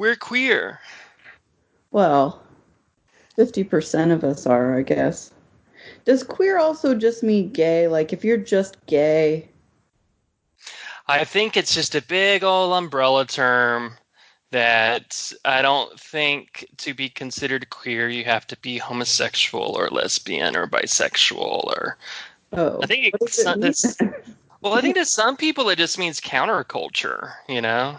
We're queer. Well, 50% of us are, I guess. Does queer also just mean gay? Like, if you're just gay, I think it's just a big old umbrella term that I don't think to be considered queer you have to be homosexual or lesbian or bisexual or oh, I think it's, it well I think to some people it just means counterculture, you know,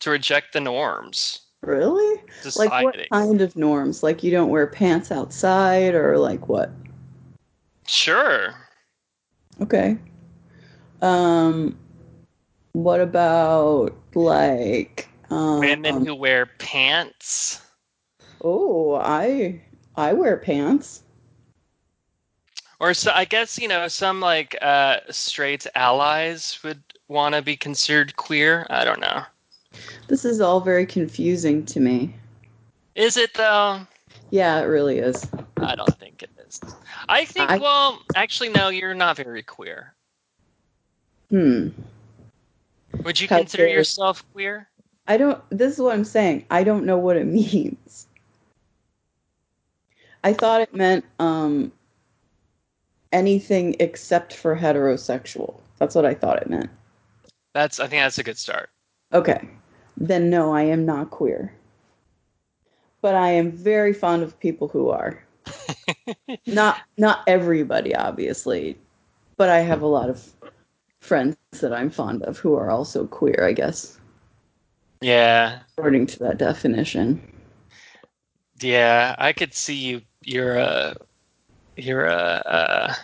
to reject the norms. really? Like, what kind of norms? Like, you don't wear pants outside, or like what? Sure. Okay. Um, what about like um, Women who wear pants. Oh, I I wear pants. Or so I guess, you know, some like uh straight allies would want to be considered queer. I don't know. This is all very confusing to me. Is it though? Yeah, it really is. I don't think it is. I think, I- well, actually, no, you're not very queer. Hmm. Would you How consider yourself queer? I don't. This is what I'm saying. I don't know what it means. I thought it meant um anything except for heterosexual. That's what I thought it meant. That's, I think that's a good start. Okay. Then no, I am not queer. But I am very fond of people who are. not not everybody obviously, but I have a lot of friends that I'm fond of who are also queer, I guess, Yeah, according to that definition. yeah, I could see you. You're a, you're a. Uh,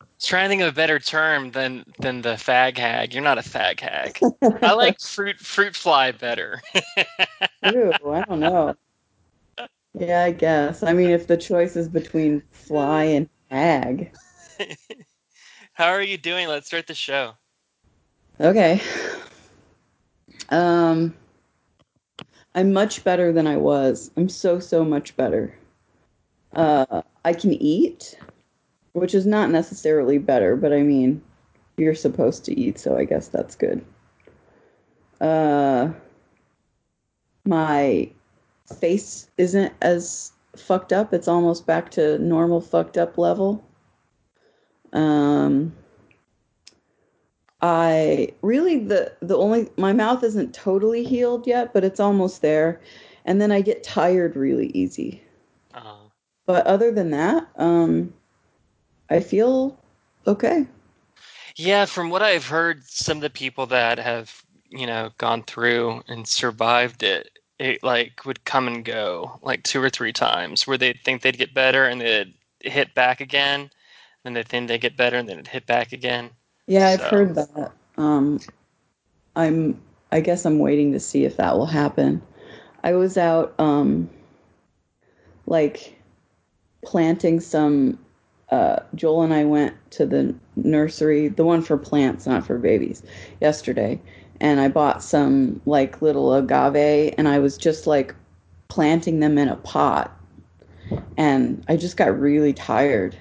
I was trying to think of a better term than than the fag hag. You're not a fag hag. I like fruit fruit fly better. Ew, I don't know. Yeah, I guess. I mean, if the choice is between fly and hag. How are you doing? Let's start the show. Okay. Um, I'm much better than I was. I'm so so much better. Uh, I can eat, which is not necessarily better, but I mean, you're supposed to eat, so I guess that's good. Uh, my face isn't as fucked up. It's almost back to normal fucked up level. Um, I really the the only my mouth isn't totally healed yet, but it's almost there. And then I get tired really easy. Uh, But other than that, um I feel okay. yeah, from what I've heard, some of the people that have you know gone through and survived it, it like would come and go like two or three times, where they'd think they'd get better and they'd hit back again, then they think they get better and then it'd hit back again. Yeah, I've heard that. Um I'm I guess I'm waiting to see if that will happen. I was out um like planting some uh Joel and I went to the nursery, the one for plants, not for babies, yesterday. And I bought some like little agave and I was just like planting them in a pot. And I just got really tired,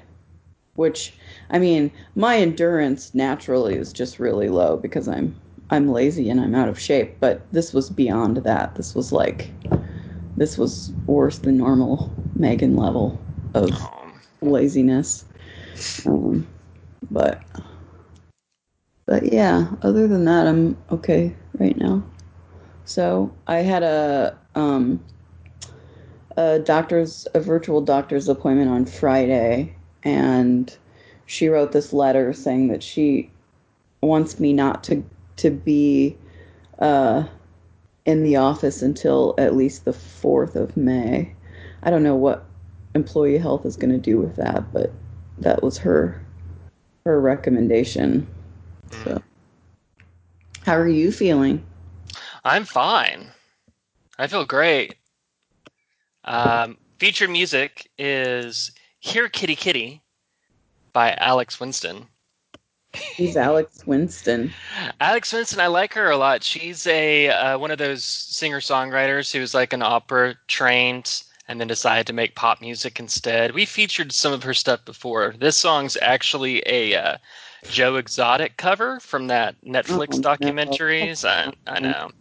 which I mean, my endurance naturally is just really low because I'm I'm lazy and I'm out of shape, but this was beyond that. This was like this was worse than normal Megan level of laziness. Um, but but yeah, other than that, I'm okay right now. So I had a um a doctor's a virtual doctor's appointment on Friday, and she wrote this letter saying that she wants me not to to be uh in the office until at least the 4th of May. I don't know what employee health is going to do with that, but that was her her recommendation. So how are you feeling? I'm fine. I feel great. Um, featured music is "Here Kitty Kitty" by Alex Winston. Who's Alex Winston? Alex Winston, I like her a lot. She's a uh, one of those singer songwriters who's like an opera trained and then decided to make pop music instead. We featured some of her stuff before. This song's actually a uh, Joe Exotic cover from that Netflix Oh, documentaries. I, I know.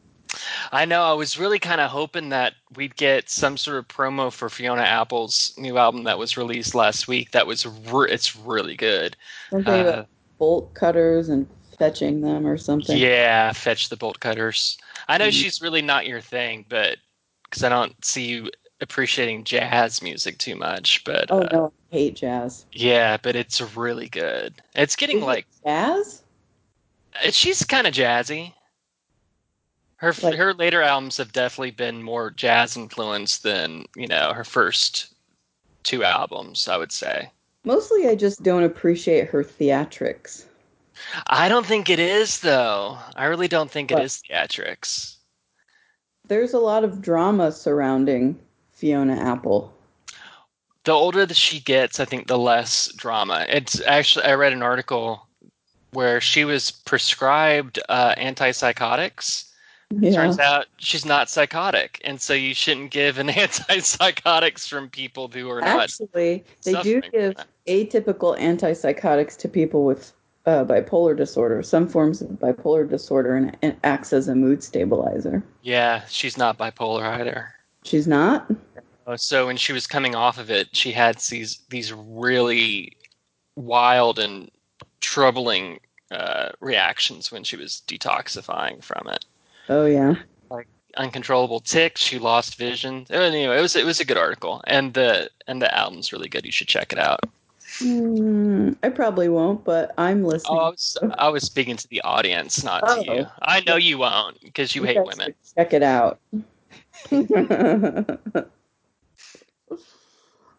I know. I was really kind of hoping that we'd get some sort of promo for Fiona Apple's new album that was released last week. That was re- it's really good. Something Uh, about bolt cutters and fetching them or something. Yeah, fetch the bolt cutters. I know Mhm. she's really not your thing, but because I don't see you appreciating jazz music too much. But Oh uh, no, I hate jazz. yeah, but it's really good. It's getting Is it like jazz. uh, she's kind of jazzy. Her Like- her later albums have definitely been more jazz influenced than you know her first two albums. I would say. Mostly, I just don't appreciate her theatrics. I don't think it is though. I really don't think it is theatrics. There's a lot of drama surrounding Fiona Apple. the older that she gets, I think the less drama. It's actually I read an article where she was prescribed uh, antipsychotics. Yeah. Turns out she's not psychotic, and so you shouldn't give an antipsychotics from people who are not. Actually, they do give atypical antipsychotics to people with uh, bipolar disorder, some forms of bipolar disorder, and it acts as a mood stabilizer. Yeah, she's not bipolar either. She's not. Uh, So when she was coming off of it, she had these these really wild and troubling uh, reactions when she was detoxifying from it. Oh yeah. Like uncontrollable tics. She lost vision. Anyway, it was it was a good article, and the and the album's really good. You should check it out. Mm, I probably won't, but I'm listening. Oh, I was, I was speaking to the audience, not to Oh. you. I know you won't because you hate women. Check it out.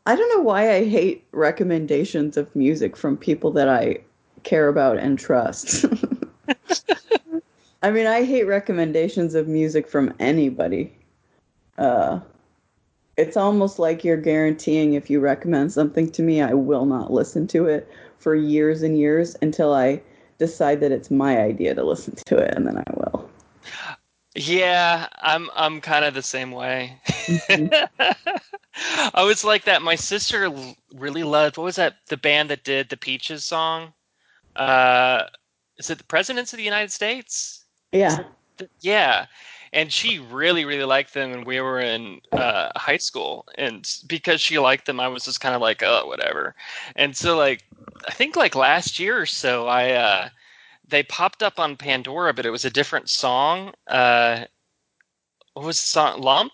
I don't know why I hate recommendations of music from people that I care about and trust. I mean, I hate recommendations of music from anybody. Uh, it's almost like you're guaranteeing if you recommend something to me, I will not listen to it for years and years until I decide that it's my idea to listen to it, and then I will. Yeah, I'm I'm kind of the same way. Mhm. I was like that. My sister really loved what was that? The band that did the Peaches song. Uh, is it the Presidents of the United States? Yeah. Th- Yeah, and she really, really liked them, and we were in uh, high school, and because she liked them, I was just kind of like, oh, whatever. And so, like, I think like last year or so, I uh, they popped up on Pandora, but it was a different song. Uh, what was the song? Lump?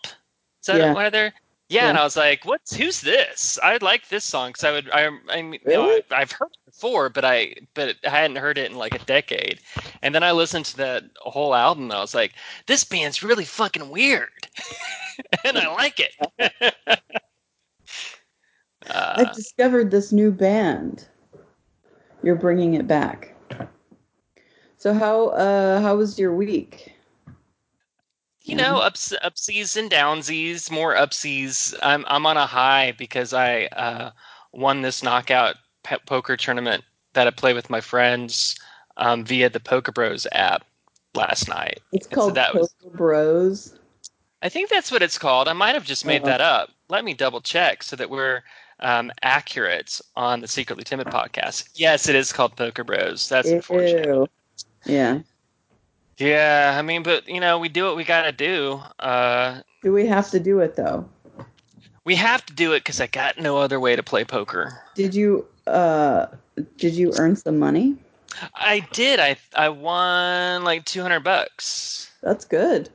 Is that Yeah. why they're? Yeah, and I was like, "What's who's this?" I like this song because I would. I, I mean, you know, Really? I, I've heard it before, but I but I hadn't heard it in like a decade. And then I listened to that whole album. And I was like, "This band's really fucking weird," and I like it. uh, I've discovered this new band. You're bringing it back. So how uh how was your week? you know, ups, upsies and downsies, more upsies. I'm I'm on a high because I uh, won this knockout poker tournament that I play with my friends um, via the Poker Bros app last night. It's so called was- Poker Bros. I think that's what it's called. I might have just made Uh-huh. that up. Let me double check so that we're um, accurate on the Secretly Timid podcast. Yes, it is called Poker Bros. That's unfortunate. Yeah. Yeah, I mean, but you know, we do what we got to do. Uh, Do we have to do it though? we have to do it because I got no other way to play poker. Did you uh did you earn some money? I did. I I won like two hundred bucks. That's good.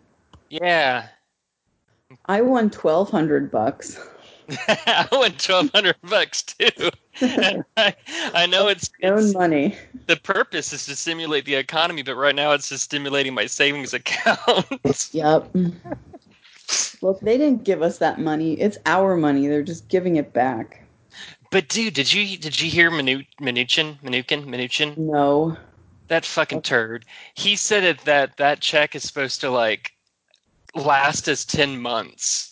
Yeah, I won twelve hundred bucks. I won twelve hundred bucks too. I, I know it's, Own it's money. the purpose is to stimulate the economy, but right now it's just stimulating my savings account. Yep. Look, they didn't give us that money. It's our money. They're just giving it back. but dude, did you did you hear Minu, Minuchin Minuchin Minuchin No. that fucking turd? He said it that that check is supposed to like last us ten months.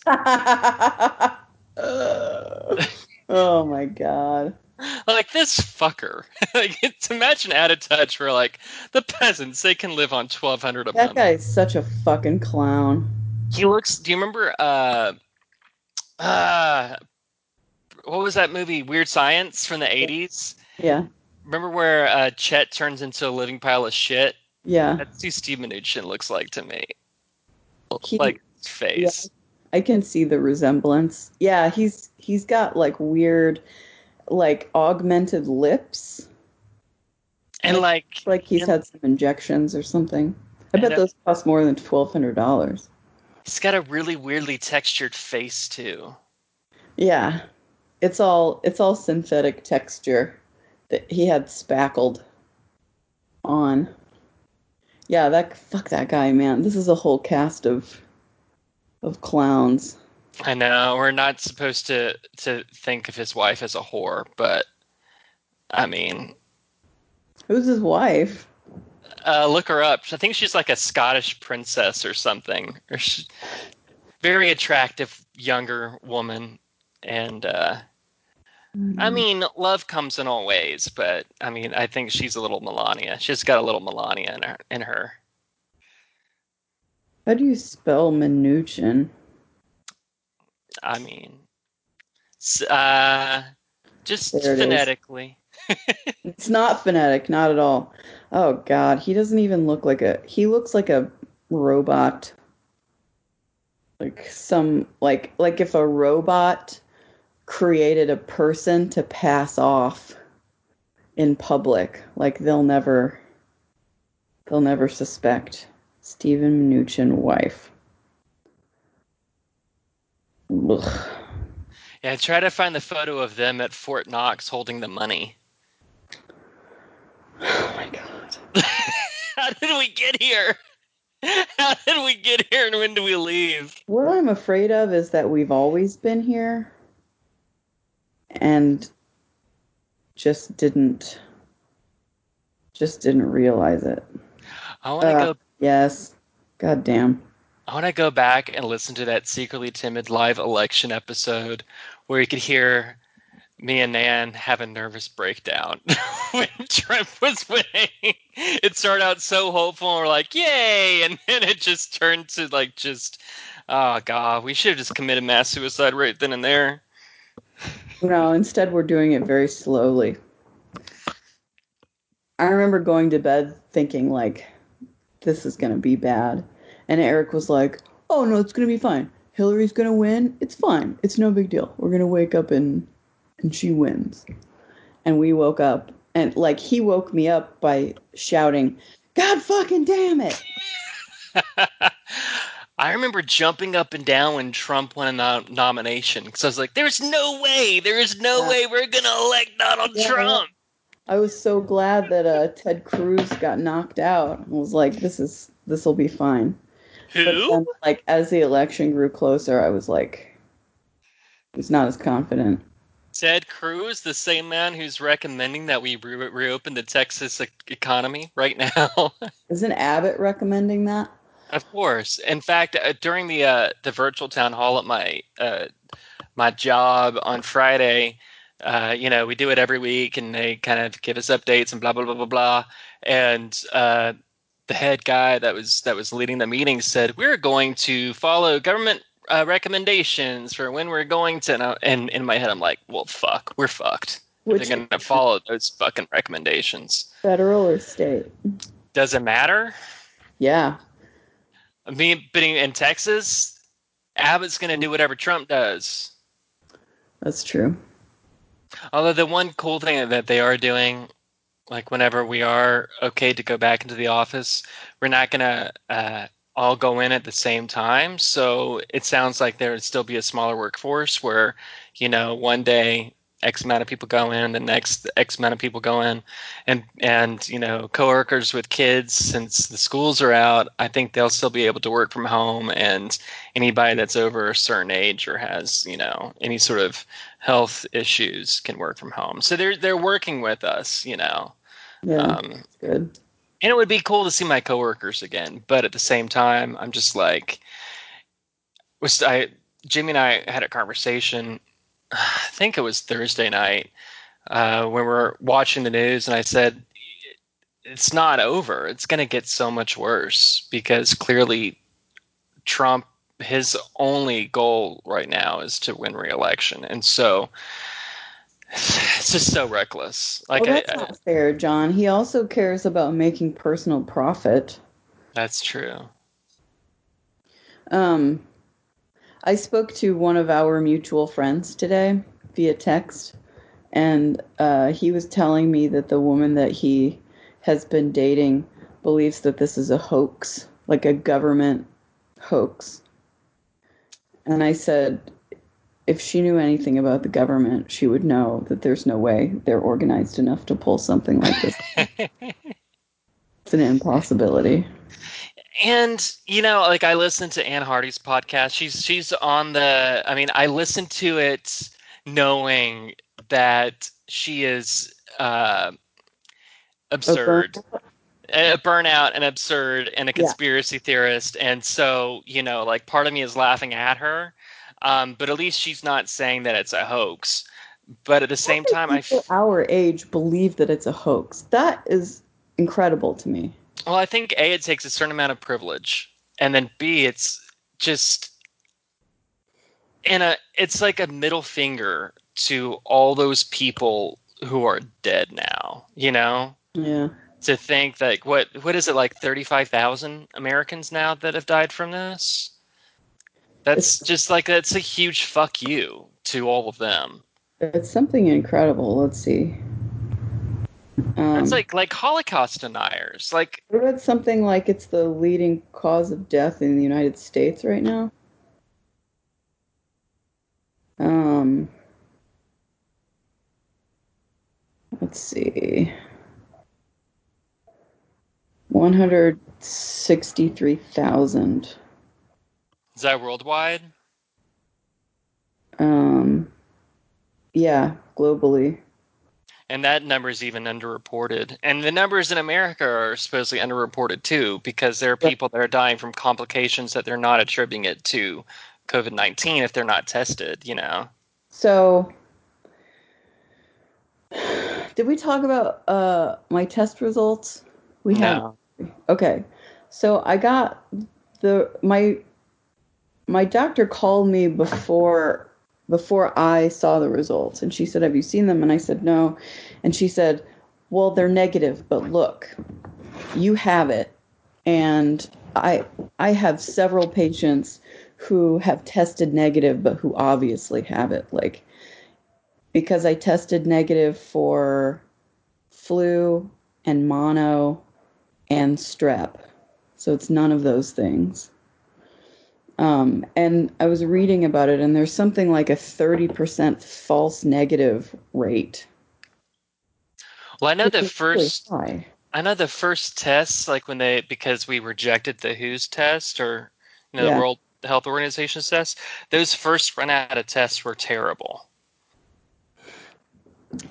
Oh my god. like this fucker. like it's, imagine out of touch where like the peasants they can live on twelve hundred a That month. guy's such a fucking clown. He looks. Do you remember? Uh, uh, what was that movie? Weird Science from the eighties. Yeah. remember where uh, Chet turns into a living pile of shit? Yeah. That's who Steve Mnuchin looks like to me. He- like his face. I can see the resemblance. Yeah, he's he's got like weird like augmented lips. And like Like he's And- had some injections or something. I bet that- those cost more than twelve hundred dollars. he's got a really weirdly textured face too. Yeah. It's all it's all synthetic texture that he had spackled on. Yeah, that fuck that guy, man. This is a whole cast of of clowns. I know we're not supposed to to think of his wife as a whore, but I mean, Who's his wife? uh, look her up. I think she's like a Scottish princess or something. Very attractive younger woman, and uh, I mean, love comes in all ways, but I mean, I think she's a little Melania. She's got a little Melania in her. In her. How do you spell Mnuchin? I mean, uh, just it phonetically. It's not phonetic, not at all. Oh god, he doesn't even look like a he looks like a robot. Like some like like if a robot created a person to pass off in public, like they'll never they'll never suspect. Stephen Mnuchin wife. Ugh. Yeah, try to find the photo of them at Fort Knox holding the money. Oh my god. How did we get here? How did we get here and when do we leave? What I'm afraid of is that we've always been here and just didn't just didn't realize it. I want to Uh, go Yes. God damn. I want to go back and listen to that secretly timid live election episode where you could hear me and Nan have a nervous breakdown when Trump was winning. It started out so hopeful, and we're like, "Yay!" and then it just turned to like just, oh god, we should have just committed mass suicide right then and there. No, instead we're doing it very slowly. I remember going to bed thinking like this is going to be bad. And Eric was like, "Oh no, it's going to be fine. Hillary's going to win. It's fine. It's no big deal. We're going to wake up and and she wins." And we woke up and like he woke me up by shouting, "God fucking damn it." I remember jumping up and down when Trump won a nom- nomination because I was like, "There's no way, there is no Yeah. way we're gonna elect Donald Yeah. Trump." I was so glad that uh, Ted Cruz got knocked out. I was like, "This is this will be fine." But Who? then, like as the election grew closer, I was like, was not as confident. Ted Cruz, the same man who's recommending that we re- reopen the Texas e- economy right now. Isn't Abbott recommending that? of course. In fact, uh, during the uh, the virtual town hall at my uh, my job on Friday, uh, you know, we do it every week, and they kind of give us updates and blah blah blah blah blah. And uh, the head guy that was that was leading the meeting said, "We're going to follow government." Uh, recommendations for when we're going to, and, I- and in my head, I'm like, "Well, fuck, we're fucked." Which they're gonna follow those fucking recommendations. federal or state? Does it matter? Yeah, I mean, but in Texas, Abbott's gonna do whatever Trump does. that's true. Although the one cool thing that they are doing, like whenever we are okay to go back into the office, we're not gonna uh, all go in at the same time. So it sounds like there would still be a smaller workforce where, you know, one day X amount of people go in, the next X amount of people go in, and and you know, coworkers with kids since the schools are out, I think they'll still be able to work from home, and anybody that's over a certain age or has you know any sort of health issues can work from home. So they're they're working with us, you know. Yeah, Um, good. and it would be cool to see my coworkers again, but at the same time, I'm just like, was I Jimmy and I had a conversation. I think it was Thursday night uh, when we were watching the news, and I said, "It's not over. It's going to get so much worse because clearly, Trump." His only goal right now is to win re-election, and so It's just so reckless. Like well, I, that's I, not fair, John. He also cares about making personal profit. that's true. Um, I spoke to one of our mutual friends today via text, and uh, he was telling me that the woman that he has been dating believes that this is a hoax, like a government hoax. And I said, if she knew anything about the government, she would know that there's no way they're organized enough to pull something like this. it's an impossibility. And you know, like I listened to Ann Hardy's podcast. She's she's on the. I mean, I listened to it knowing that she is uh, absurd, a burnout, and absurd, and a Yeah. conspiracy theorist. And so, you know, like part of me is laughing at her, um, but at least she's not saying that it's a hoax. But at the same time, I our age believe that it's a hoax. That is incredible to me. Well, I think a it takes a certain amount of privilege, and then b it's just and a it's like a middle finger to all those people who are dead now. You know, Yeah. to think that what what is it like thirty five thousand Americans now that have died from this? That's just like that's a huge fuck you to all of them. It's something incredible. Let's see. Um, It's like like Holocaust deniers. Like I read something like it's the leading cause of death in the United States right now. Um, let's see. 163,000. is that worldwide? Um, yeah, globally. And that number is even underreported. And the numbers in America are supposedly underreported too, because there are people that are dying from complications that they're not attributing it to COVID 19 if they're not tested, you know? So, did we talk about uh, my test results? We have. Okay. So I got the my my doctor called me before before I saw the results and she said, "Have you seen them?" And I said, "No." And she said, "Well, they're negative, but look, you have it." And I I have several patients who have tested negative but who obviously have it like because I tested negative for flu and mono and strep. So it's none of those things. Um, and I was reading about it, and there's something like a 30% false negative rate. Well, I know the really first. I know the first tests, like when they because we rejected the WHO's test or you know Yeah. the World Health Organization's test, those first run out of tests were terrible.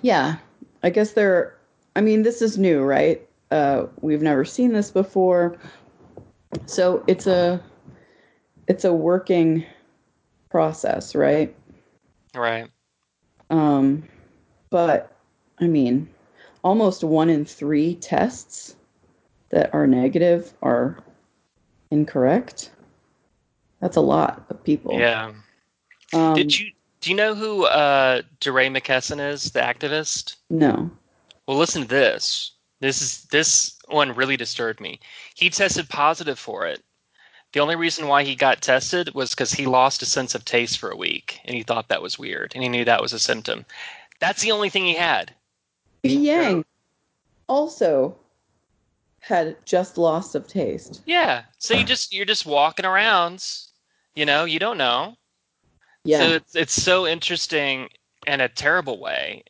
Yeah, I guess they're. I mean, this is new, right? Uh, we've never seen this before, so it's a it's a working process, right? Right. Um, but I mean, almost one in three tests that are negative are incorrect. That's a lot of people. Yeah. Um, Did you do you know who uh DeRay McKesson is, the activist? No. Well, listen to this. This is this one really disturbed me. He tested positive for it. The only reason why he got tested was because he lost a sense of taste for a week, and he thought that was weird, and he knew that was a symptom. That's the only thing he had. Yang also had just loss of taste. Yeah. So you just you're just walking around, you know, you don't know. Yeah. So it's it's so interesting in a terrible way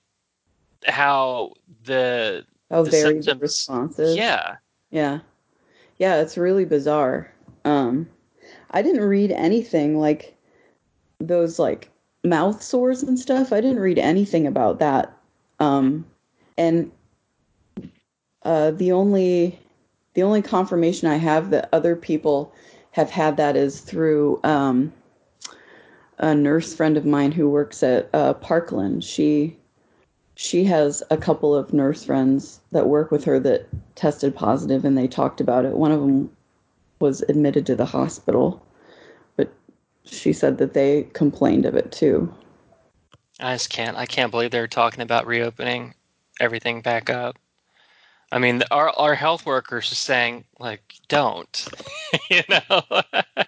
how the How the very symptoms- responsive. yeah Yeah. Yeah, it's really bizarre. Um I didn't read anything like those like mouth sores and stuff. I didn't read anything about that. Um and uh the only the only confirmation I have that other people have had that is through um a nurse friend of mine who works at uh, Parkland. She she has a couple of nurse friends that work with her that tested positive and they talked about it. One of them was admitted to the hospital, but she said that they complained of it too. I just can't. I can't believe they're talking about reopening everything back up. I mean, our our health workers are saying like, don't, you know.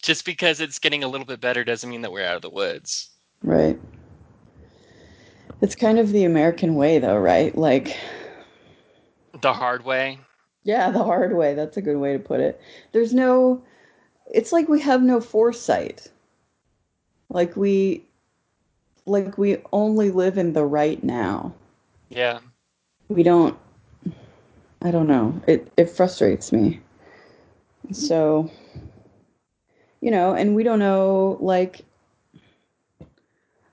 Just because it's getting a little bit better doesn't mean that we're out of the woods. Right. It's kind of the American way, though, right? Like, The hard way. Yeah, the hard way. That's a good way to put it. There's no, it's like we have no foresight. Like we, like we only live in the right now. Yeah. We don't, I don't know. It, it frustrates me. So, you know, and we don't know, like,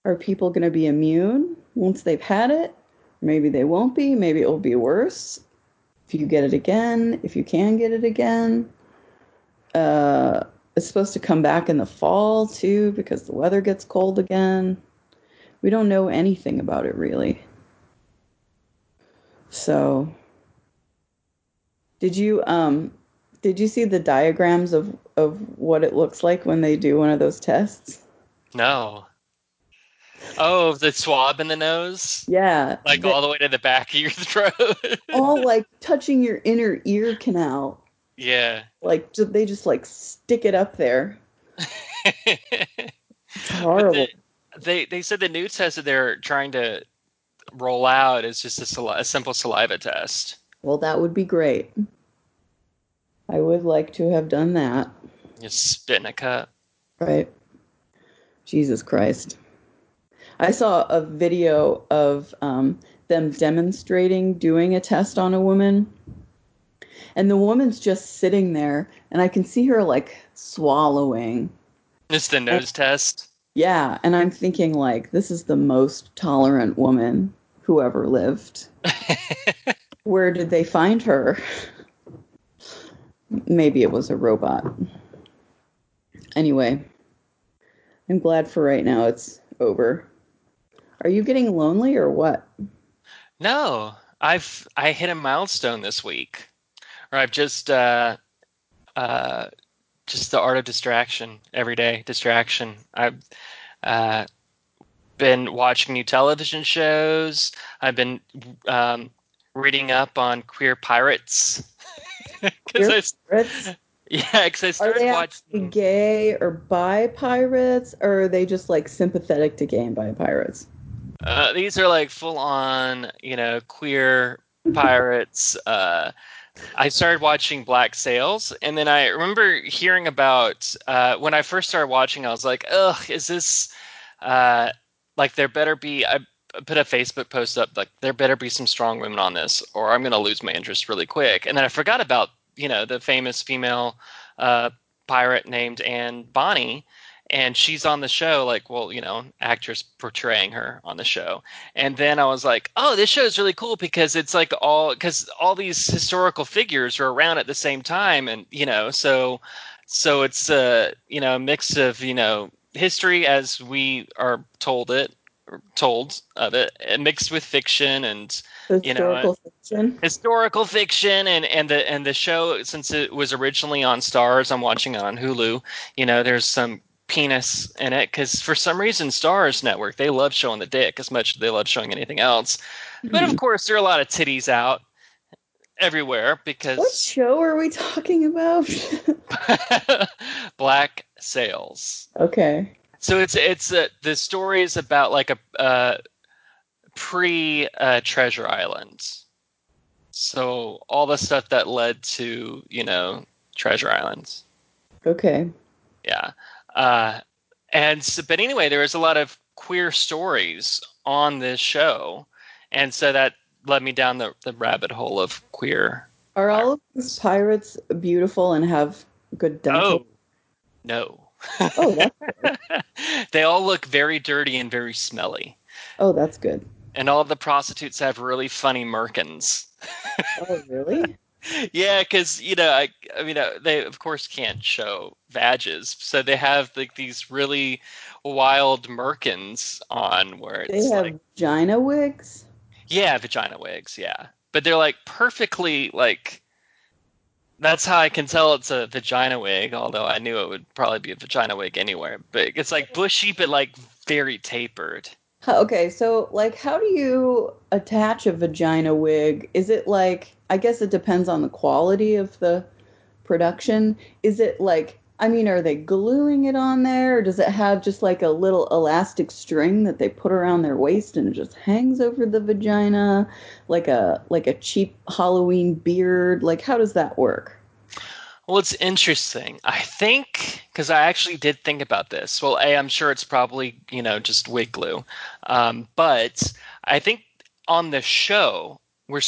are people going to be immune once they've had it? Maybe they won't be. Maybe it will be worse if you get it again, if you can get it again. Uh, it's supposed to come back in the fall too because the weather gets cold again. We don't know anything about it really. So, did you um did you see the diagrams of of what it looks like when they do one of those tests? No. Oh, the swab in the nose, Yeah, like the- all the way to the back of your throat. all like touching your inner ear canal. yeah. Like they just like stick it up there. It's horrible. they they said the new test that they're trying to roll out is just a, sali- a simple saliva test. Well, that would be great. I would like to have done that. Just spit in a cup. Right. Jesus Christ. I saw a video of um, them demonstrating doing a test on a woman. And the woman's just sitting there, and I can see her like swallowing. It's the nose test. Yeah. And I'm thinking, like, this is the most tolerant woman who ever lived. Where did they find her? Maybe it was a robot. Anyway, I'm glad for right now it's over. Are you getting lonely or what? No, I've I hit a milestone this week, or I've just uh, uh, just the art of distraction every day. Distraction. I've uh, been watching new television shows. I've been um, reading up on queer pirates. Because I, Pirates? yeah, because I Are started watching. gay or bi pirates, or are they just like sympathetic to gay and bi pirates? Uh, these are like full on, you know, queer pirates. Uh, I started watching Black Sails, and then I remember hearing about uh, when I first started watching. I was like, "Ugh, is this uh, like there better be?" I put a Facebook post up like, "There better be some strong women on this, or I'm going to lose my interest really quick." And then I forgot about you know the famous female uh, pirate named Anne Bonny, and she's on the show like well you know actress portraying her on the show and then i was like oh this show is really cool because it's like all because all these historical figures are around at the same time and you know so so it's uh you know a mix of you know history as we are told it told of it mixed with fiction and You know, Historical fiction. historical fiction and and the and the show since it was originally on Starz i'm watching it on hulu you know there's some penis in it because for some reason Starz network they love showing the dick as much as they love showing anything else but of course there are a lot of titties out everywhere because What show are we talking about? black sails okay. so it's it's uh, the story is about like a uh, pre uh, Treasure Island. So all the stuff that led to you know Treasure Islands. Okay. Yeah. Uh, and so, but anyway, there was a lot of queer stories on this show, and so that led me down the, the rabbit hole of queer. Are all of these pirates beautiful and have good dental? Oh no. Oh, they all look very dirty and very smelly. Oh, that's good. And all the prostitutes have really funny merkins. Oh, really? Yeah, because you know, I, I mean, uh, they of course can't show badges, so they have like these really wild merkins on where They have like, vagina wigs. yeah, vagina wigs, yeah, but they're like perfectly like That's how I can tell it's a vagina wig, although I knew it would probably be a vagina wig anywhere. But it's like bushy, but like very tapered. Okay, so like how do you attach a vagina wig? Is it like I guess it depends on the quality of the production. Is it like I mean, are they gluing it on there, or does it have just like a little elastic string that they put around their waist and it just hangs over the vagina, like a like a cheap Halloween beard? Like, how does that work? Well, it's interesting. I think because I actually did think about this. Well, a I'm sure it's probably you know just wig glue, um, but I think on the show we're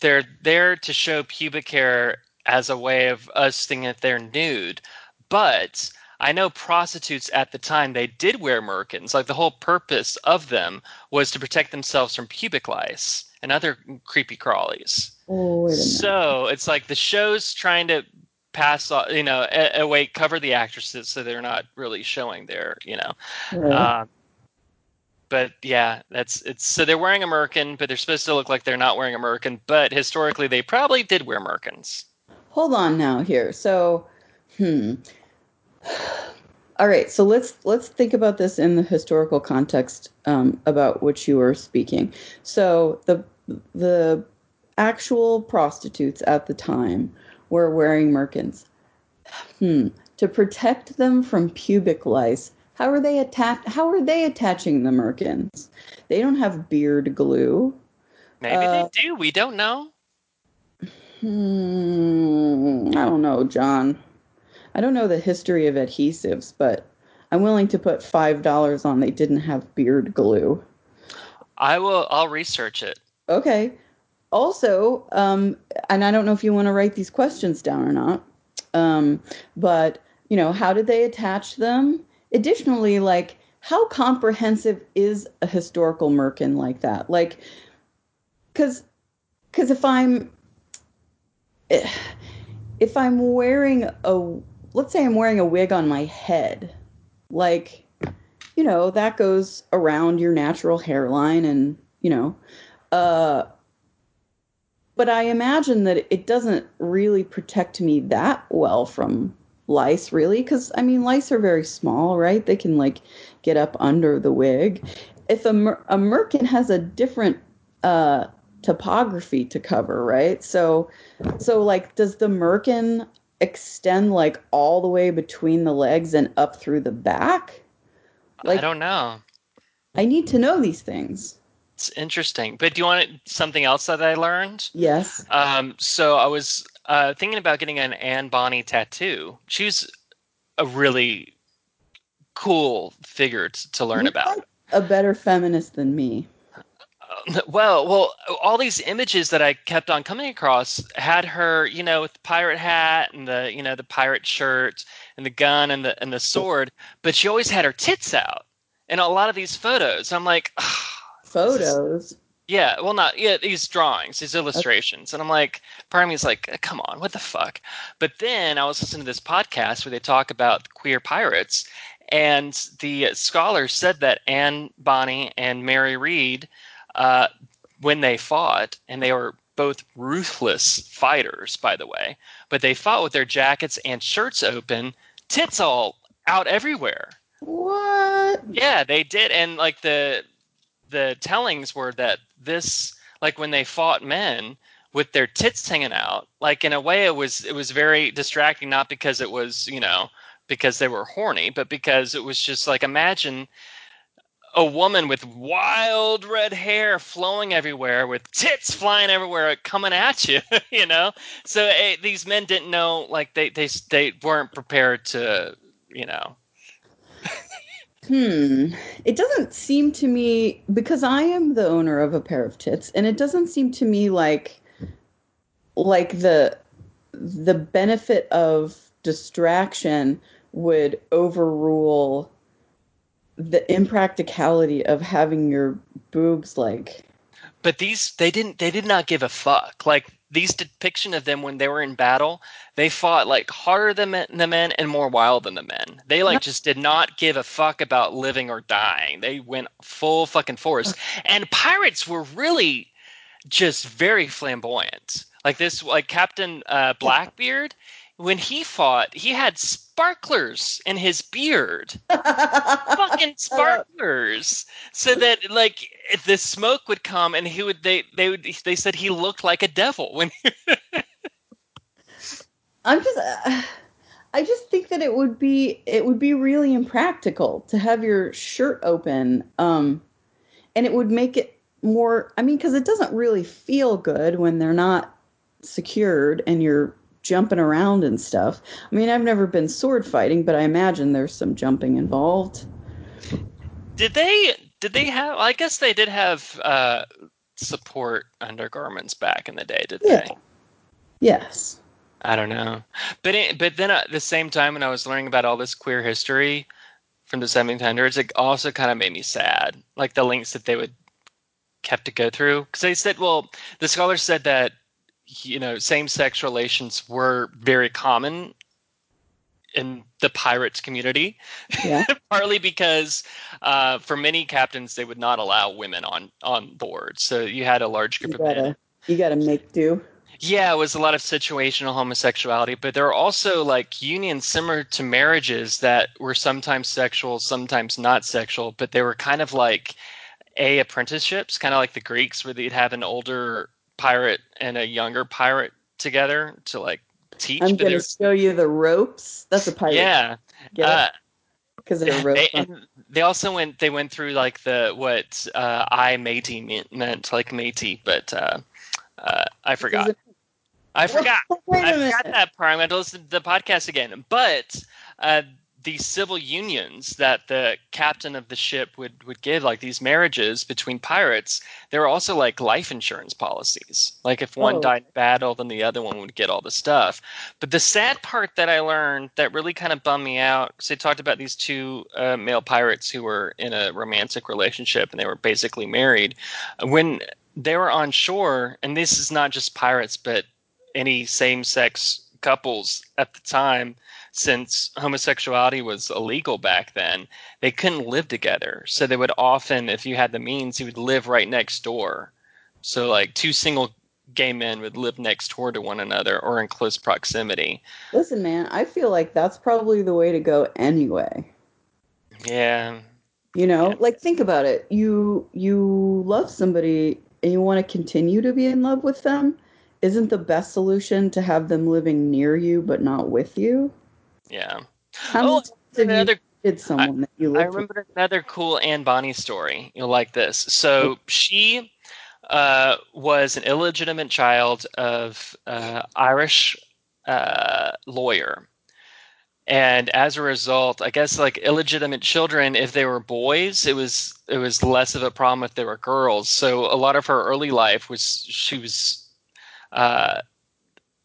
they're there to show pubic hair as a way of us thinking that they're nude but I know prostitutes at the time they did wear merkins. Like the whole purpose of them was to protect themselves from pubic lice and other creepy crawlies. Oh, so it's like the show's trying to pass, you know, away cover the actresses so they're not really showing their, you know. Right. Uh, but yeah, that's it's so they're wearing a merkin, but they're supposed to look like they're not wearing a merkin. But historically, they probably did wear merkins. Hold on now here. So, hmm. All right, so let's let's think about this in the historical context um, about which you were speaking. So the the actual prostitutes at the time were wearing merkins. Hmm. To protect them from pubic lice, how are they attach? How are they attaching the merkins? They don't have beard glue. Maybe uh, they do. We don't know. Hmm, I don't know, John. I don't know the history of adhesives, but I'm willing to put five dollars on they didn't have beard glue. I will. I'll research it. Okay. Also, um, and I don't know if you want to write these questions down or not, um, but you know, how did they attach them? Additionally, like how comprehensive is a historical merkin like that? Like, because because if I'm if I'm wearing a let's say I'm wearing a wig on my head, like, you know, that goes around your natural hairline and, you know, uh, but I imagine that it doesn't really protect me that well from lice, really, because I mean, lice are very small, right? They can like get up under the wig. If a, mer- a merkin has a different uh, topography to cover, right? So, so like, does the merkin extend like all the way between the legs and up through the back? Like, I don't know. I need to know these things. It's interesting. But do you want something else that I learned? Yes. Um, so I was uh, thinking about getting an Anne Bonny tattoo. She's a really cool figure to, to learn You're about. A better feminist than me. Well, well, all these images that I kept on coming across had her, you know, with the pirate hat and the, you know, the pirate shirt and the gun and the and the sword, but she always had her tits out in a lot of these photos. I'm like, photos. Yeah, well, not yeah, these drawings, these illustrations, and I'm like, part of me is like, come on, what the fuck? But then I was listening to this podcast where they talk about queer pirates, and the scholar said that Anne Bonny and Mary Read uh, when they fought, and they were both ruthless fighters, by the way, but they fought with their jackets and shirts open, tits all out everywhere. What? Yeah, they did, and like the the tellings were that this, like when they fought men with their tits hanging out, like in a way it was it was very distracting, not because it was you know because they were horny, but because it was just like imagine a woman with wild red hair flowing everywhere with tits flying everywhere coming at you you know? So hey, these men didn't know like they they they weren't prepared to you know hmm. It doesn't seem to me because i am the owner of a pair of tits and it doesn't seem to me like like the the benefit of distraction would overrule the impracticality of having your boobs like but these they didn't they did not give a fuck. Like these depiction of them when they were in battle they fought like harder than the men and more wild than the men. They like just did not give a fuck about living or dying. They went full fucking force. And pirates were really just very flamboyant. Like this, like Captain uh, Blackbeard, when he fought, he had sparklers in his beard, fucking sparklers, so that like the smoke would come and he would they they would they said he looked like a devil when. I'm just. Uh, I just think that it would be it would be really impractical to have your shirt open, um, and it would make it more. I mean, because it doesn't really feel good when they're not secured and you're jumping around and stuff. I mean, I've never been sword fighting, but I imagine there's some jumping involved. Did they? Did they have? I guess they did have uh, support undergarments back in the day, did Yeah. they? Yes. I don't know, but it, but then at the same time, when I was learning about all this queer history from the 1700s, it also kind of made me sad, like the links that they would have to go through. Because they said, well, the scholars said that you know same-sex relations were very common in the pirates community, Yeah. partly because uh, for many captains they would not allow women on on board, so you had a large You group of men you gotta make do. yeah, it was a lot of situational homosexuality, but there are also like unions similar to marriages that were sometimes sexual, sometimes not sexual, but they were kind of like a apprenticeships, kind of like the Greeks, where they'd have an older pirate and a younger pirate together to like teach. I'm gonna show you the ropes. That's a pirate. yeah, Get uh, Because they're ropes. they, they also went. They went through like the what uh, I matey meant, meant like matey, but uh, uh, I forgot. I forgot. I forgot that part. I'm going to listen to the podcast again. But uh, these civil unions that the captain of the ship would, would give, like these marriages between pirates, they were also like life insurance policies. Like if one Oh. died in battle, then the other one would get all the stuff. But the sad part that I learned that really kind of bummed me out, because they talked about these two uh, male pirates who were in a romantic relationship and they were basically married. When they were on shore, and this is not just pirates, but any same sex couples at the time, since homosexuality was illegal back then, they couldn't live together. So they would often, if you had the means, you would live right next door. So, like, two single gay men would live next door to one another or in close proximity. Listen, man, I feel like that's probably the way to go anyway. Yeah. You know, Yeah. like think about it. You you love somebody and you want to continue to be in love with them. Isn't the best solution to have them living near you but not with you? Yeah. How Oh, many times have you Another dated someone that you I lived with? remember another cool Anne Bonny story. You'll like this. So she uh, was an illegitimate child of uh, Irish uh, lawyer, and as a result, I guess like illegitimate children, if they were boys, it was it was less of a problem if they were girls. So a lot of her early life was she was uh,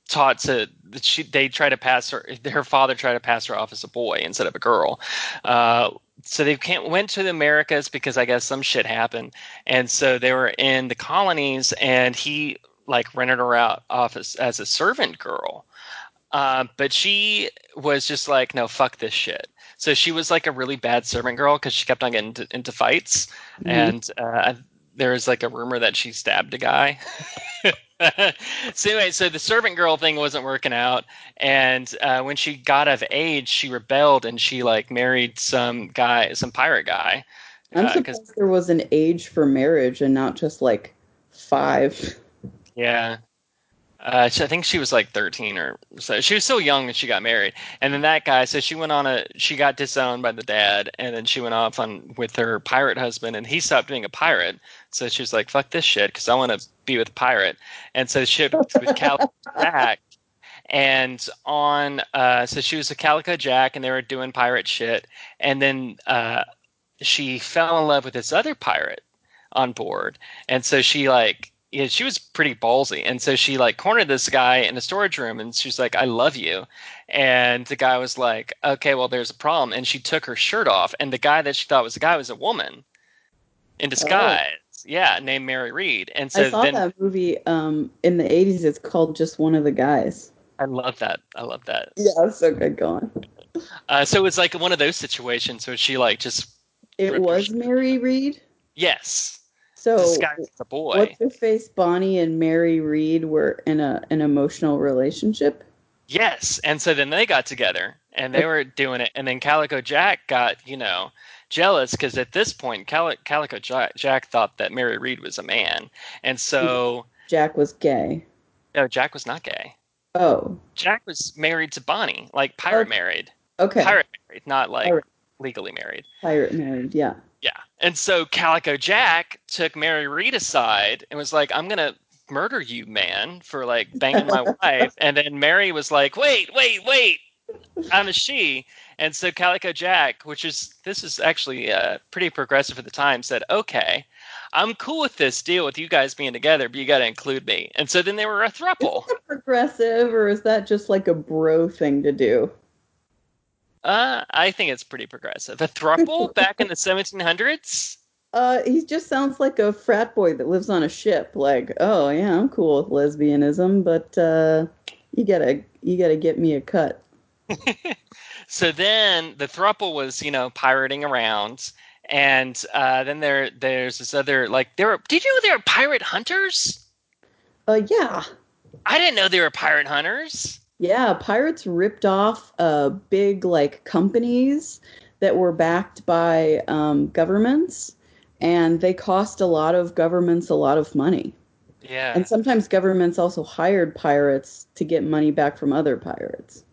taught to she they try to pass her her father tried to pass her off as a boy instead of a girl. Uh, so they can't went to the americas because i guess some shit happened. And so they were in the colonies and he like rented her out off as, as a servant girl. Uh, but she was just like no fuck this shit. So she was like a really bad servant girl because she kept on getting into, into fights. Mhm. and uh, there was like a rumor that she stabbed a guy so anyway, so the servant girl thing wasn't working out, and uh, when she got of age, she rebelled and she like married some guy, some pirate guy. I'm uh, surprised there was an age for marriage and not just like five. Yeah, uh, I think she was like thirteen or so. She was so young when she got married, and then that guy. So she went on a. She got disowned by the dad, and then she went off on with her pirate husband, and he stopped being a pirate. So she was like, "Fuck this shit," because I want to be with a pirate. And so she with Calico Jack, and on. Uh, so she was a Calico Jack, and they were doing pirate shit, and then uh, she fell in love with this other pirate on board, and so she like yeah, she was pretty ballsy. And so she like cornered this guy in a storage room and she's like, I love you. And the guy was like, Okay, well, there's a problem. And she took her shirt off. And the guy that she thought was a guy was a woman in disguise. Yeah, named Mary Reed. And so I saw then that movie um, in the 80s. It's called Just One of the Guys. I love that. I love that. Yeah, so good. Go on. Uh, so it's like one of those situations where she like just It was. Mary Reed. yes. So a boy. what's her face? Bonny and Mary Reed were in a an emotional relationship. Yes, and so then they got together and they were doing it, and then Calico Jack got you know jealous because at this point Cali- Calico Jack, Jack thought that Mary Reed was a man, and so Jack was gay. no, Jack was not gay. Oh, Jack was married to Bonny, like pirate Oh, married, okay. pirate married, not like Pirate. legally married. Pirate married. Yeah. Yeah. And so Calico Jack took Mary Reed aside and was like, I'm going to murder you, man, for like banging my wife. And then Mary was like, wait, wait, wait. I'm a she. And so Calico Jack, which is, this is actually uh, pretty progressive at the time, said, okay, I'm cool with this deal with you guys being together, but you got to include me. And so then they were a thruple. Is that progressive or is that just like a bro thing to do? Uh, I think it's pretty progressive. A thruple back in the 1700s? Uh, he just sounds like a frat boy that lives on a ship. Like, oh yeah, I'm cool with lesbianism, but uh, you gotta you gotta get me a cut. so then the thruple was you know pirating around and uh, then there there's this other like there were did you know there were pirate hunters Uh, yeah, i didn't know there were pirate hunters yeah. Pirates ripped off uh big like companies that were backed by um, governments, and they cost a lot of governments a lot of money. yeah And sometimes governments also hired pirates to get money back from other pirates.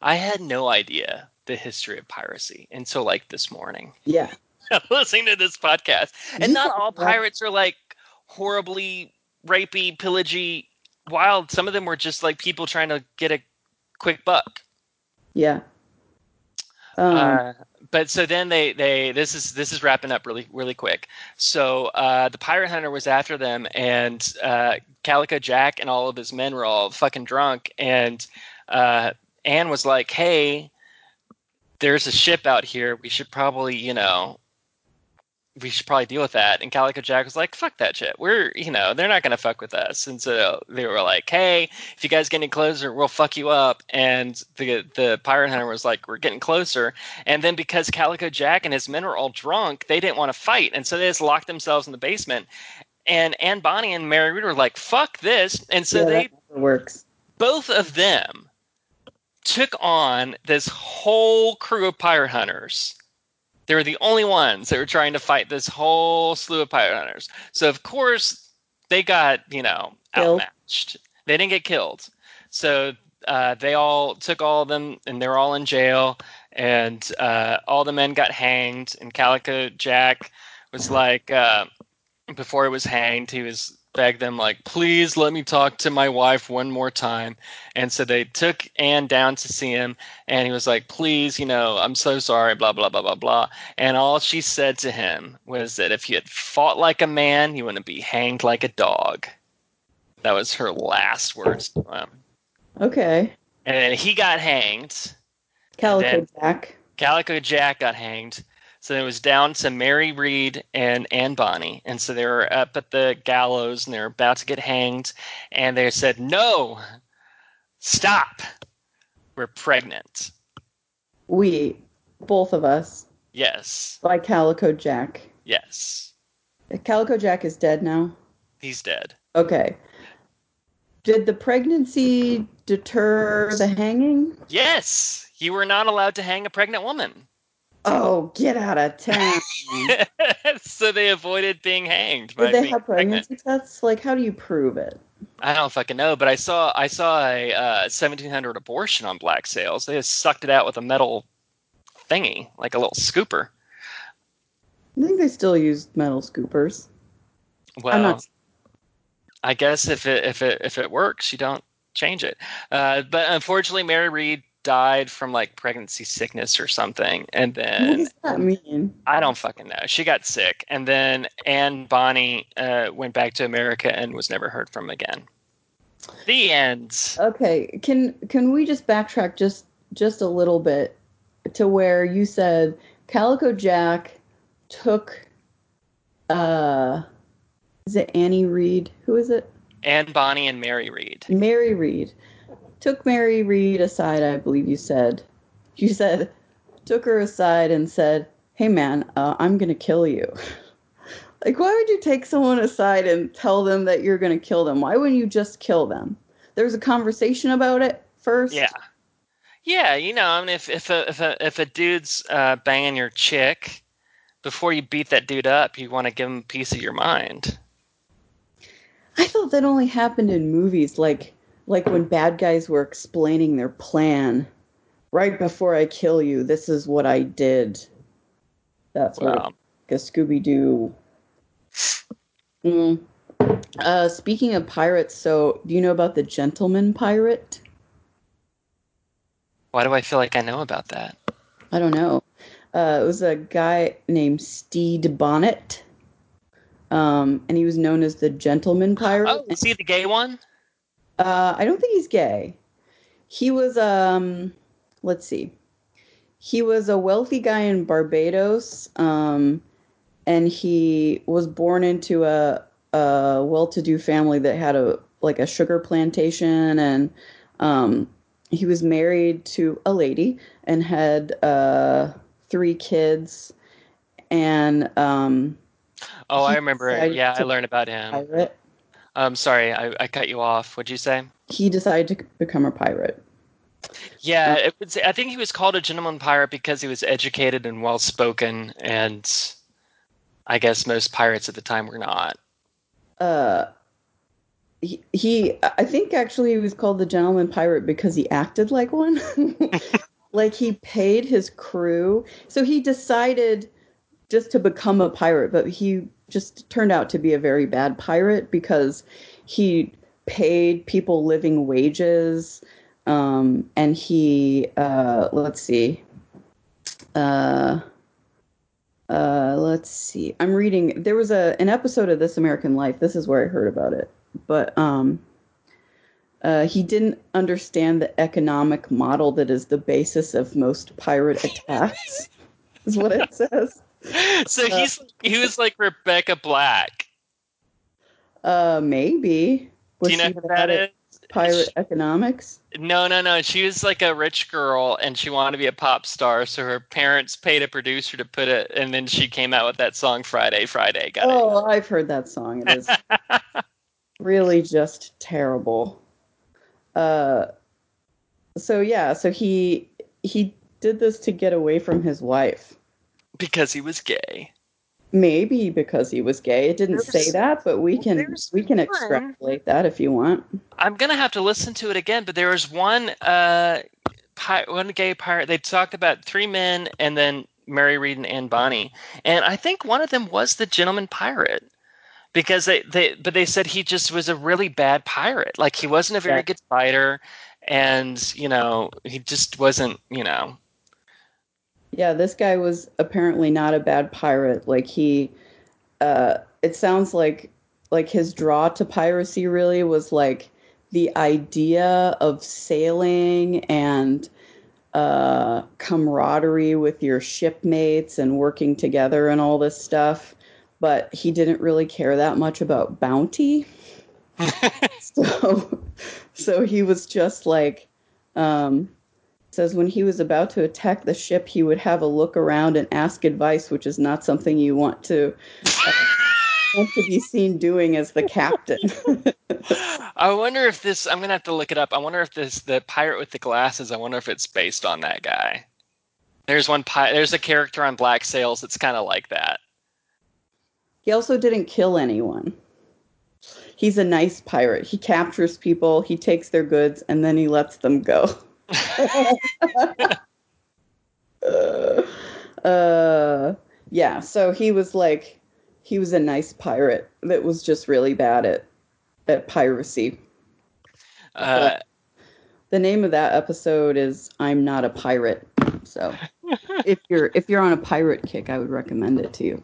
I had no idea the history of piracy until like this morning Yeah. listening to this podcast and You not all pirates are like horribly rapey pillagey wild some of them were just like people trying to get a quick buck Yeah. Um, uh, but so then they they this is this is wrapping up really really quick. So uh, the pirate hunter was after them, and uh, Calico Jack and all of his men were all fucking drunk, and uh, Anne was like, "Hey, there's a ship out here. We should probably you know." We should probably deal with that. And Calico Jack was like, fuck that shit. We're, you know, they're not going to fuck with us. And so they were like, hey, if you guys get any closer, we'll fuck you up. And the the pirate hunter was like, we're getting closer. And then because Calico Jack and his men were all drunk, they didn't want to fight, and so they just locked themselves in the basement. And Anne Bonny and Mary Reed were like, "Fuck this!" And so yeah, they works. both of them took on this whole crew of pirate hunters. They were the only ones that were trying to fight this whole slew of pirate hunters. So of course they got you know Killed. outmatched. They didn't get killed. So uh, they all took all of them, and they're all in jail. And uh, all the men got hanged. And Calico Jack was like, uh, before he was hanged, he was begged them like, please let me talk to my wife one more time. And so they took Anne down to see him, and he was like, please, you know, I'm so sorry, blah blah blah blah blah. And all she said to him was that if you had fought like a man, you wouldn't be hanged like a dog. That was her last words to him. Okay. And he got hanged. Calico Jack. Calico Jack got hanged. So it was down to Mary Reed and Anne Bonny. And so they were up at the gallows and they were about to get hanged. And they said, No, stop. We're pregnant. We, both of us, Yes. by Calico Jack. Yes. Calico Jack is dead now. He's dead. Okay. Did the pregnancy deter the hanging? Yes. You were not allowed to hang a pregnant woman. Oh, get out of town. so they avoided being hanged. by Did they have pregnant. pregnancy tests? Like, how do you prove it? I don't fucking know, but I saw I saw a uh, 1700 abortion on Black Sails. They just sucked it out with a metal thingy, like a little scooper. I think they still use metal scoopers. Well, not. I guess if it if it if it works, you don't change it. Uh, but unfortunately, Mary Reed died from like pregnancy sickness or something, and What then does that mean? I don't fucking know. She got sick, and then Anne Bonny uh, went back to America and was never heard from again. The end. Okay, can can we just backtrack just just a little bit to where you said Calico Jack took uh is it Annie Reed? Who is it? Anne Bonny and Mary Reed. Mary Reed. Took Mary Reed aside, I believe you said. You said took her aside and said, "Hey man, uh, I'm going to kill you." Like, why would you take someone aside and tell them that you're going to kill them? Why wouldn't you just kill them? There's a conversation about it first. Yeah. Yeah, you know, I mean, if if a if a if a dude's uh, banging your chick, before you beat that dude up, you want to give him a piece of your mind. I thought that only happened in movies, like like when bad guys were explaining their plan. Right before I kill you, this is what I did. That's what Wow. like a Scooby Doo. Mm. Uh, speaking of pirates, so do you know about the Gentleman Pirate? Why do I feel like I know about that? I don't know. Uh, it was a guy named Stede Bonnet, um, and he was known as the Gentleman Pirate. Oh, is he the gay one? Uh, I don't think he's gay. He was um, let's see. He was a wealthy guy in Barbados, um, and he was born into a, a well-to-do family that had a like a sugar plantation, and um, he was married to a lady and had uh, three kids, and um, Oh, I remember. Yeah, I learned about him. pirate. I'm sorry, I, I cut you off. What'd you say? He decided to become a pirate. Yeah, it was, I think he was called a gentleman pirate because he was educated and well spoken, and I guess most pirates at the time were not. uh he, he i think actually he was called the gentleman pirate because he acted like one like he paid his crew so he decided just to become a pirate but he just turned out to be a very bad pirate because he paid people living wages um and he uh let's see uh uh, let's see. I'm reading. There was a an episode of This American Life. This is where I heard about it. But um, uh, he didn't understand the economic model that is the basis of most pirate attacks. is what it says. So he's he was like Rebecca Black. Uh, maybe. Was Do you know she who that at pirate economics? No, no, no. She was like a rich girl, and she wanted to be a pop star. So her parents paid a producer to put it, and then she came out with that song "Friday, Friday." Got Oh, I've heard that song. It is really just terrible. Uh, so yeah, so he he did this to get away from his wife. Because he was gay. Maybe because he was gay. It didn't There's- say that, but we can we can one. extrapolate that if you want. I'm gonna have to listen to it again. But there was one uh, pi- one gay pirate. They talked about three men, and then Mary Reed and Anne Bonny, and I think one of them was the gentleman pirate. Because they, they but they said he just was a really bad pirate. Like he wasn't a very Yeah. good fighter, and you know he just wasn't. You know, Yeah, this guy was apparently not a bad pirate. Like he uh it sounds like like his draw to piracy really was like the idea of sailing and uh camaraderie with your shipmates and working together and all this stuff. But he didn't really care that much about bounty. so so he was just like um says when he was about to attack the ship he would have a look around and ask advice which is not something you want to uh, want to be seen doing as the captain I wonder if this. I'm gonna have to look it up. I wonder if this the pirate with the glasses. I wonder if it's based on that guy. There's one. Pi- there's a character on Black Sails that's kind of like that. he also didn't kill anyone he's a nice pirate he captures people he takes their goods and then he lets them go uh, uh, yeah so he was like he was a nice pirate that was just really bad at at piracy Uh, the name of that episode is i'm not a pirate so if you're if you're on a pirate kick i would recommend it to you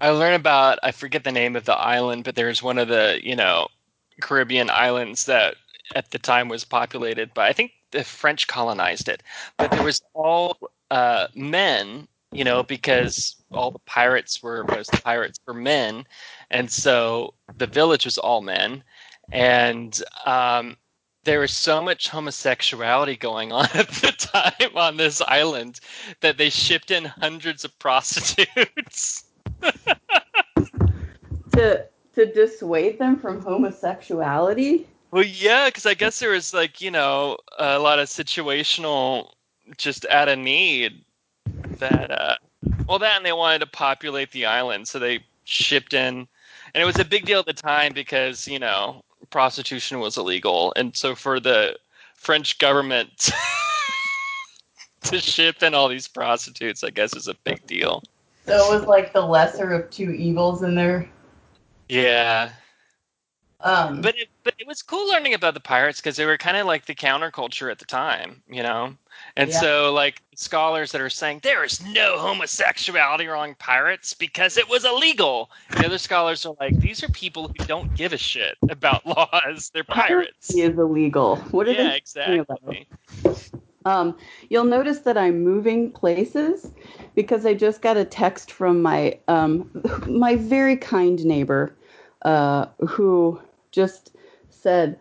I learned about. I forget the name of the island, but there's one of the you know Caribbean islands that at the time was populated by. I think the French colonized it, but there was all uh, men. You know, because all the pirates were most pirates were men, and so the village was all men, and um, there was so much homosexuality going on at the time on this island that they shipped in hundreds of prostitutes. to to dissuade them from homosexuality. Well, yeah, because I guess there was like you know a lot of situational, just out of need that. uh Well, that and they wanted to populate the island, so they shipped in, and it was a big deal at the time because you know prostitution was illegal, and so for the French government to ship in all these prostitutes, I guess is a big deal. So it was like the lesser of two evils in there. Yeah, Um, but it, but it was cool learning about the pirates because they were kind of like the counterculture at the time, you know. And Yeah. so, like scholars that are saying there is no homosexuality among pirates because it was illegal. The other scholars are like, these are people who don't give a shit about laws. They're pirates. Piracy is illegal. What are Yeah, they about? exactly. Um, you'll notice that I'm moving places because I just got a text from my um, my very kind neighbor uh, who just said,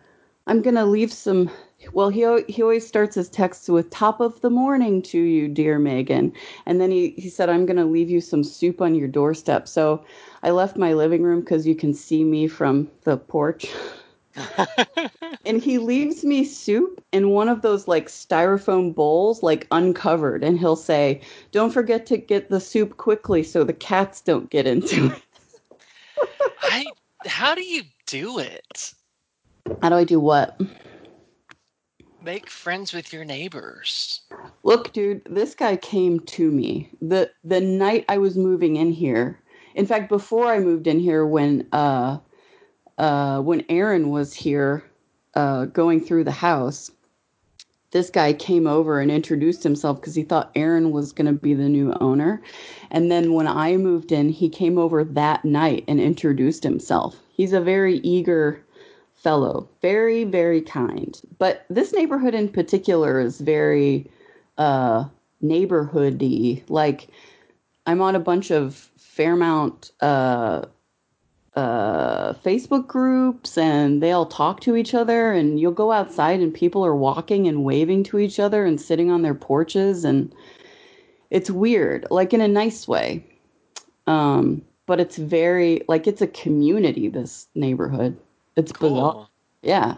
"I'm gonna leave some." Well, he he always starts his texts with "top of the morning to you, dear Megan," and then he he said, "I'm gonna leave you some soup on your doorstep." So I left my living room because you can see me from the porch. and he leaves me soup in one of those like styrofoam bowls like uncovered and he'll say don't forget to get the soup quickly so the cats don't get into it I, how do you do it? How do i do what Make friends with your neighbors. look dude this guy came to me the the night i was moving in here in fact before i moved in here when uh uh when aaron was here uh going through the house this guy came over and introduced himself because he thought Aaron was going to be the new owner. And then when I moved in, he came over that night and introduced himself. He's a very eager fellow, very, very kind. But this neighborhood in particular is very uh, neighborhoody. Like, I'm on a bunch of Fairmount uh, uh, Facebook groups and they all talk to each other and you'll go outside and people are walking and waving to each other and sitting on their porches and it's weird like in a nice way um, but it's very like it's a community this neighborhood it's bizarre Cool. yeah.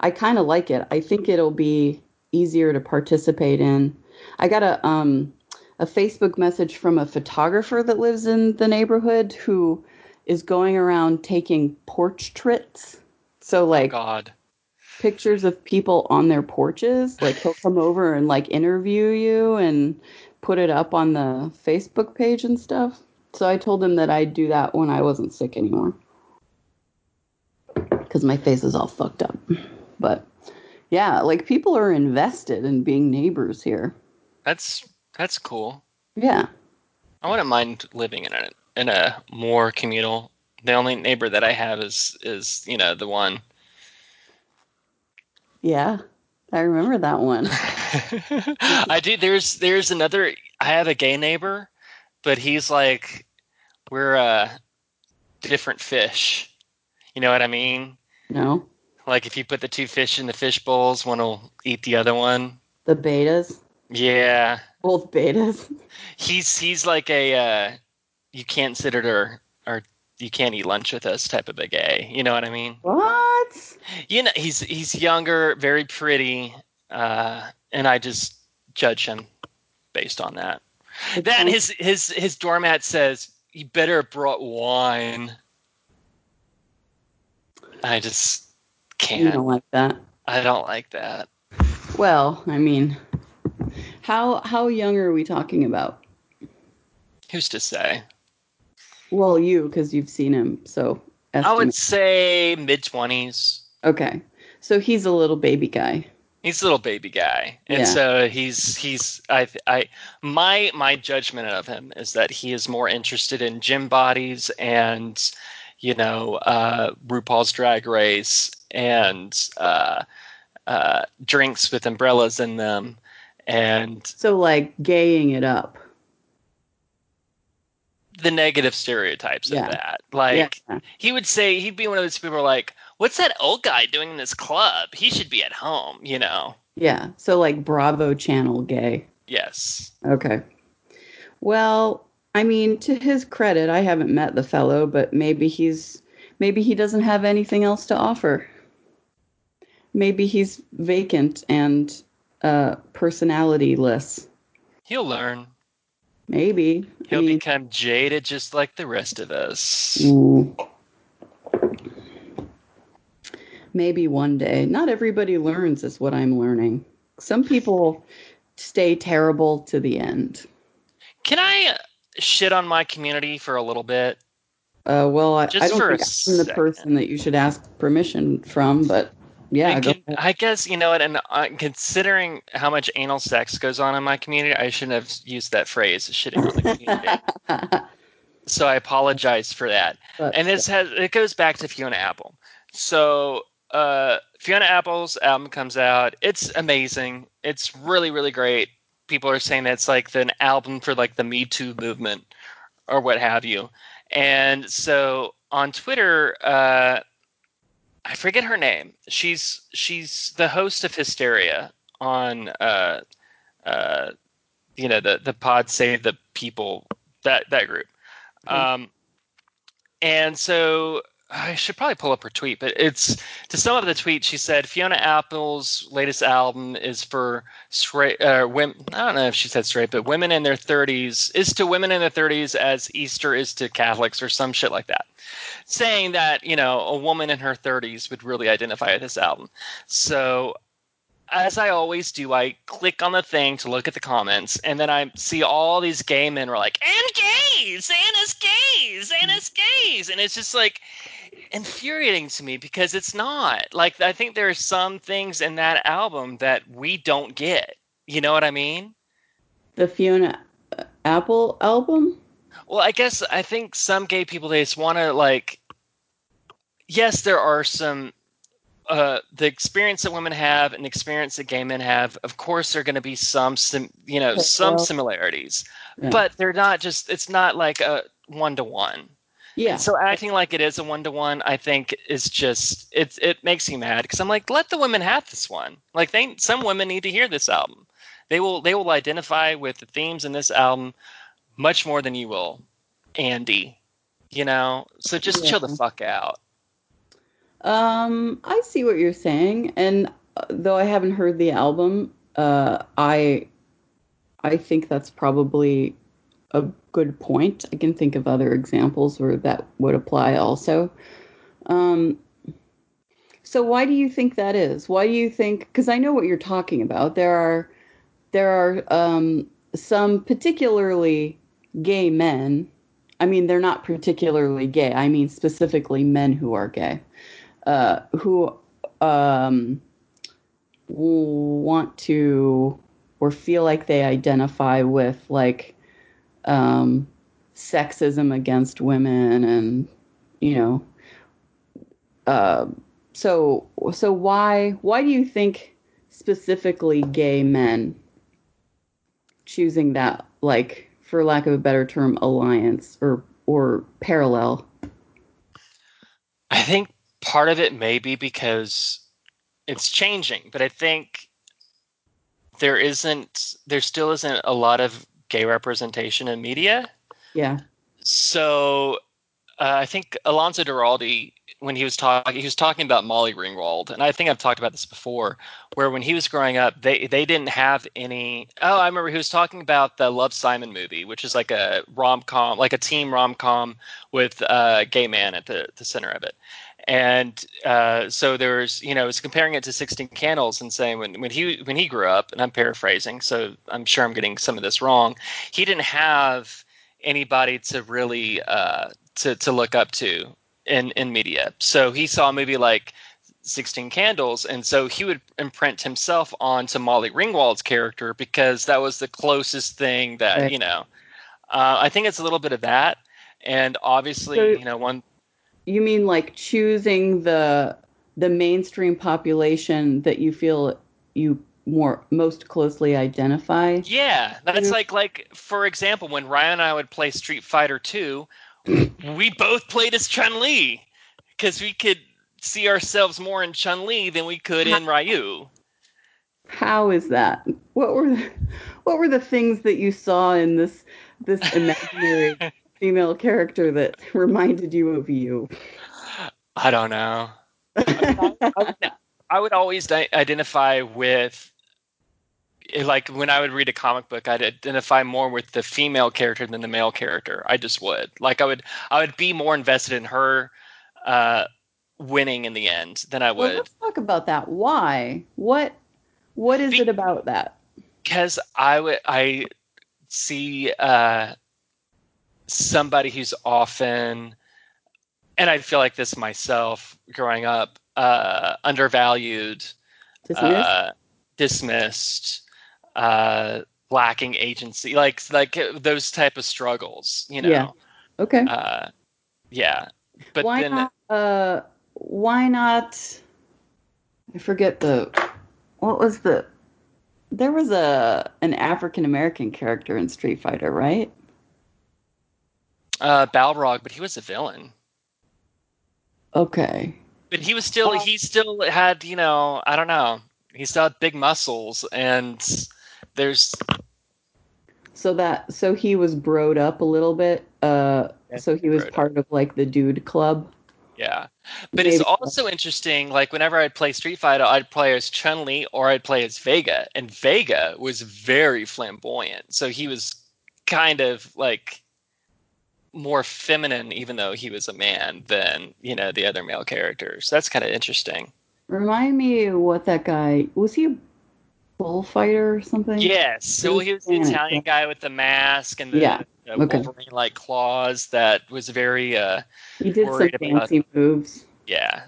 I kind of like it. I think it'll be easier to participate in. I got a um a facebook message from a photographer that lives in the neighborhood who is going around taking porch portraits so like God. pictures of people on their porches. Like he'll come over and like interview you and put it up on the facebook page and stuff. So i told him that i'd do that when i wasn't sick anymore because my face is all fucked up but yeah like people are invested in being neighbors here That's that's cool. yeah I wouldn't mind living in a in a more communal. The only neighbor that I have is is you know the one. yeah i remember that one I do. There's there's another. I have a gay neighbor, but he's like we're uh different fish. You know what I mean? No Like if you put the two fish in the fish bowls, one will eat the other one. the bettas Yeah, both bettas he's he's like a uh, you can't sit at or or you can't eat lunch with us type of a gay. You know what I mean? what You know, he's he's younger, very pretty, uh, and I just judge him based on that. Then his his his doormat says, "You better have brought wine." I just can't. I don't like that I don't like that. Well, I mean, how how young are we talking about? Who's to say? Well, you because you've seen him, so I would say mid twenties. okay. So he's a little baby guy. He's a little baby guy, and Yeah. so he's he's I I my my judgment of him is that he is more interested in gym bodies and you know uh, RuPaul's Drag Race and uh, uh, drinks with umbrellas in them, and So like gaying it up. the negative stereotypes Yeah. of that. Like yeah. he would say he'd be one of those people like, "What's that old guy doing in this club? He should be at home," you know. Yeah. So like Bravo channel gay. Yes. Okay. Well, I mean, to his credit, I haven't met the fellow, but maybe he's maybe he doesn't have anything else to offer. Maybe he's vacant and uh, personalityless. He'll learn. Maybe He'll mean, become jaded just like the rest of us. maybe one day. Not everybody learns, is what I'm learning. Some people stay terrible to the end. Can I shit on my community for a little bit? Uh, well, I, Just I don't for think I'm the person that you should ask permission from, but yeah, I, can- I guess you know what, and uh, considering how much anal sex goes on in my community, I shouldn't have used that phrase, shitting on the community. so I apologize for that. But, and this has it goes back to Fiona Apple. So uh, Fiona Apple's album comes out. It's amazing. It's really really great. People are saying it's like an album for like the Me Too movement or what have you. And so on Twitter, uh, I forget her name. She's she's the host of Hysteria on uh, uh, you know the the Pod Save the People that that group. Okay. Um, and so I should probably pull up her tweet, but it's to sum up the tweet. She said Fiona Apple's latest album is for straight uh, women. I don't know if she said straight, but women in their 30s is to women in their 30s as Easter is to Catholics or some shit like that. Saying that you know a woman in her 30s would really identify with this album. So as I always do, I click on the thing to look at the comments, and then I see all these gay men were like, "And gays, and it's gays, and it's gays," and it's just like infuriating to me because it's not. Like I think there are some things in that album that we don't get. You know what I mean? the Fiona Apple album. Well, I guess I think some gay people they just want to like. Yes, there are some. Uh, the experience that women have and the experience that gay men have, of course, there are going to be some, sim, you know, some similarities, Yeah. but they're not just. It's not like a one to one. Yeah, So acting like it is a one to one, I think is just it. It makes me mad because I'm like, let the women have this one. Like they, some women need to hear this album. They will. They will identify with the themes in this album much more than you will, Andy. You know. So just chill the fuck out. Um, I see what you're saying, and uh, though I haven't heard the album, uh, I I think that's probably a good point. I can think of other examples where that would apply also. Um, so why do you think that is? Why do you think? Because I know what you're talking about. There are there are um, some particularly gay men. I mean, they're not particularly gay. I mean specifically men who are gay uh, who um, want to or feel like they identify with like um, sexism against women and you know uh, so so why why do you think specifically gay men choosing that like for lack of a better term alliance or or parallel I think part of it may be because it's changing, but I think there isn't. There still isn't a lot of gay representation in media. yeah So uh, I think Alonso Duralde, when he was talking, he was talking about Molly Ringwald, and I think I've talked about this before, where when he was growing up, they they didn't have any. Oh, I remember he was talking about the Love Simon movie, which is like a rom com, like a teen rom com with a gay man at the the center of it. And uh, so there's you know, was comparing it to Sixteen Candles and saying when, when he when he grew up, and I'm paraphrasing, so I'm sure I'm getting some of this wrong. He didn't have anybody to really uh, to to look up to in in media. So he saw a movie like Sixteen Candles, and so he would imprint himself onto Molly Ringwald's character because that was the closest thing that Right. you know. Uh, I think it's a little bit of that, and obviously, So- you know, one You mean like choosing the the mainstream population that you feel you more most closely identify? Yeah, that's like like for example, when Ryan and I would play Street Fighter Two, we both played as Chun Li because we could see ourselves more in Chun Li than we could in Ryu. How is that? What were the, what were the things that you saw in this this imaginary female character that reminded you of you? I don't know. I would always identify with like when I would read a comic book, I'd identify more with the female character than the male character. I just would. Like I would I would be more invested in her uh, winning in the end than I would. Well, let's talk about that. Why? What what is Be- it about that? because I would I see uh, somebody who's often, and I feel like this myself growing up, uh, undervalued, Dismissed? uh, dismissed, uh, lacking agency, like like those type of struggles, you know. Yeah. okay. Uh, yeah, but why then not uh why not I forget the what was the there was a an African American character in Street Fighter, right? Uh, Balrog, but he was a villain. Okay. But he was still Oh. he still had you know I don't know he still had big muscles and there's So that so he was broed up a little bit. Uh Yeah, so he was broed up. part of like the dude club. yeah but it's also interesting like whenever I'd play Street Fighter I'd play as Chun Li or I'd play as Vega and Vega was very flamboyant so he was kind of like more feminine even though he was a man than you know the other male characters that's kind of interesting Remind me what that guy was he a bullfighter or something? Yes. So he was the Italian guy with the mask and the, Yeah, okay. Wolverine like claws that was very uh He did some worried about- fancy moves. yeah.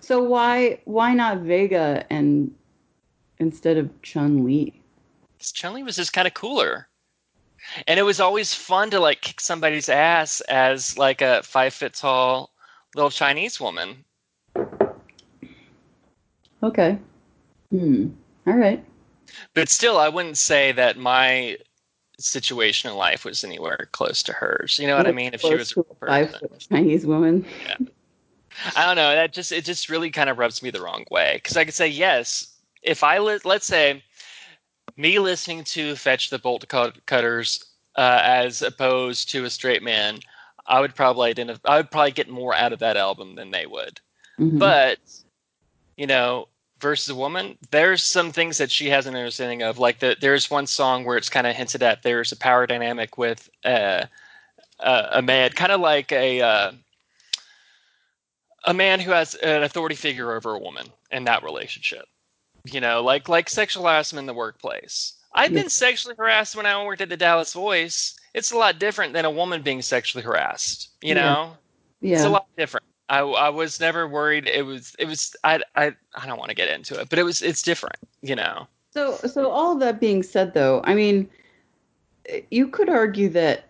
So why why not Vega and instead of Chun Li? Chun Li was just kind of cooler. And it was always fun to like kick somebody's ass as like a five foot tall little Chinese woman. Okay. Hmm. All right. But still I wouldn't say that my situation in life was anywhere close to hers. You know what I mean? If she was a five foot Chinese woman. Yeah. I don't know. That just it just really kind of rubs me the wrong way because I could say yes if I li- let's say me listening to Fetch the Bolt Cut- Cutters uh, as opposed to a straight man, I would probably identify. I would probably get more out of that album than they would. Mhm. But you know, versus a woman, there's some things that she has an understanding of. Like the, there's one song where it's kind of hinted at there's a power dynamic with uh, uh, a man, kind of like a uh, a man who has an authority figure over a woman in that relationship. You know, like like sexual harassment in the workplace. I've been sexually harassed when I worked at the Dallas Voice. It's a lot different than a woman being sexually harassed. You Yeah. know, yeah. it's a lot different. I, I was never worried. It was it was I I I don't want to get into it, but it was it's different. You know. So, so all that being said, though, I mean, eh, you could argue that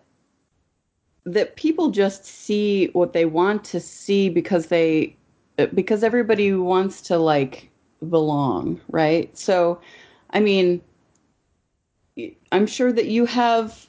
that people just see what they want to see because they eh, because everybody wants to like belong, right? So, I mean, I'm sure that you have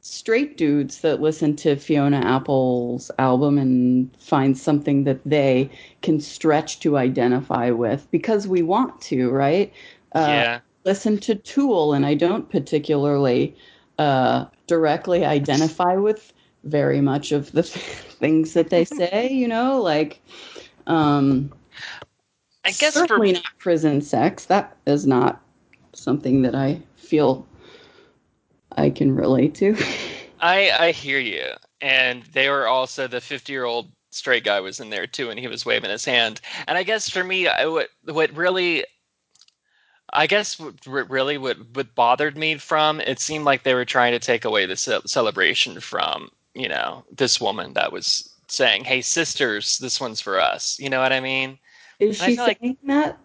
straight dudes that listen to Fiona Apple's album and find something that they can stretch to identify with because we want to, right? Uh, yeah. listen to Tool, and I don't particularly uh, directly identify with very much of the things that they say. You know, like um, I guess for certainly not prison sex. That is not something that I feel I can relate to. I I hear you, and they were also the fifty year old straight guy was in there too, and he was waving his hand. And I guess for me, I, what what really, I guess what really what what bothered me from it seemed like they were trying to take away the ce- celebration from you know this woman that was saying, "Hey sisters, this one's for us." You know what I mean? Is she feel like- saying that?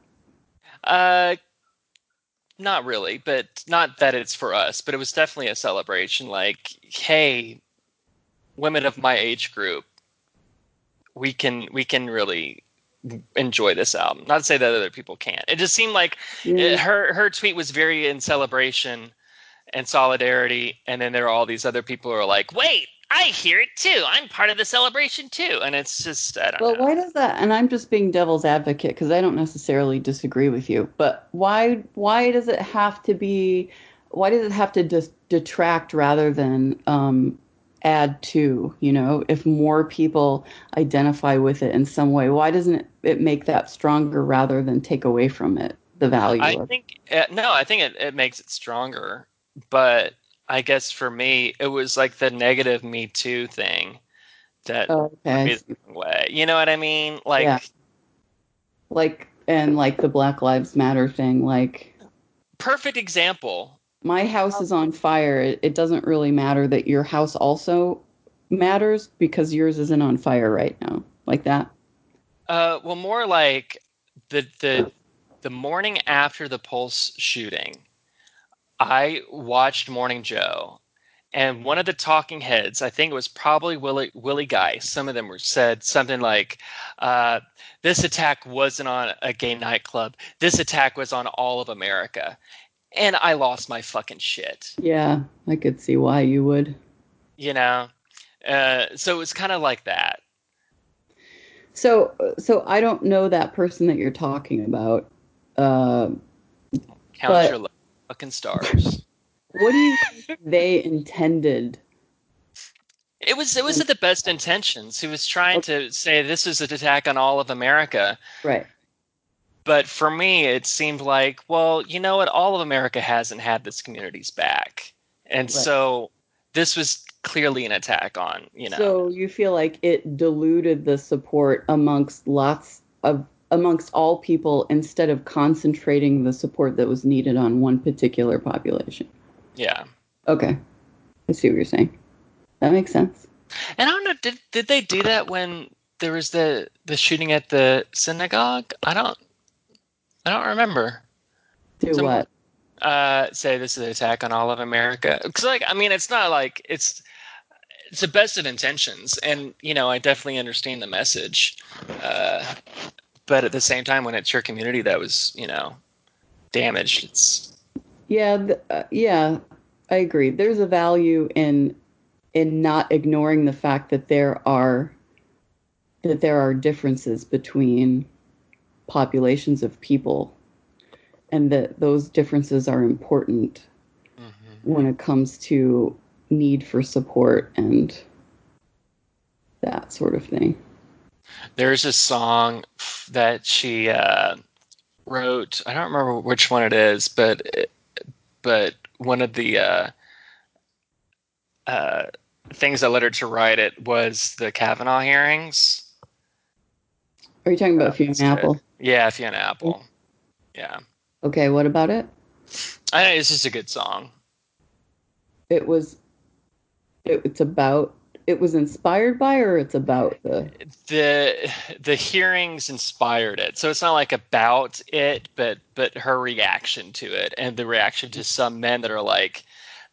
Uh, not really, but not that it's for us, but it was definitely a celebration. Like, hey, women of my age group, we can we can really enjoy this album. Not to say that other people can't. It just seemed like Yeah. it, her her tweet was very in celebration and solidarity, and then there are all these other people who are like, wait. I hear it too. I'm part of the celebration too, and it's just I don't Well, know. why does that? And I'm just being devil's advocate because I don't necessarily disagree with you. But why? Why does it have to be? why does it have to dis- detract rather than um, add to? You know, if more people identify with it in some way, why doesn't it, make that stronger rather than take away from it the value? I think uh, no, I think it, it makes it stronger. But I guess for me, it was like the negative Me Too thing that Oh, okay. is the wrong way. You know what I mean? Like, Yeah. like and like the Black Lives Matter thing, like perfect example. my house is on fire. It, it doesn't really matter that your house also matters because yours isn't on fire right now, like that. Uh, well, more like the the the morning after the Pulse shooting, I watched Morning Joe, and one of the talking heads, I think it was probably Willie Willie Geist. Some of them were said something like, uh, "This attack wasn't on a gay nightclub. This attack was on all of America," and I lost my fucking shit. Yeah, I could see why you would. You know, uh, so it's kind of like that. So, so I don't know that person that you're talking about. Uh, Count But- fucking stars. what do you think they intended? It was it was at the best intentions. He was trying to say this is an attack on all of America. Right. But for me, it seemed like, well, you know what? All of America hasn't had this community's back, and Right. so this was clearly an attack on you know. So you feel like it diluted the support amongst lots of amongst all people instead of concentrating the support that was needed on one particular population. yeah, Okay. I see what you're saying. That makes sense. and I don't know. Did did they do that when there was the the shooting at the synagogue? I don't. I don't remember. Do Some- what? uh, say this is an attack on all of America. Because, like, I mean, it's not like it's it's the best of intentions, and you know, I definitely understand the message. Uh, but at the same time, when it's your community that was, you know, damaged, it's Yeah, th- uh, yeah, I agree. There's a value in in not ignoring the fact that there are that there are differences between populations of people and that those differences are important when it comes to need for support and that sort of thing. There's a song f- that she uh, wrote. I don't remember which one it is, but it, but one of the uh, uh, things that led her to write it was the Kavanaugh hearings. Are you talking about Fiona. Apple? Yeah, Fiona Apple. Yeah, Okay, what about it? I know it's just a good song. It was it, it's about it was inspired by or it's about the the The hearings inspired it, so it's not like about it, but but her reaction to it and the reaction to some men that are like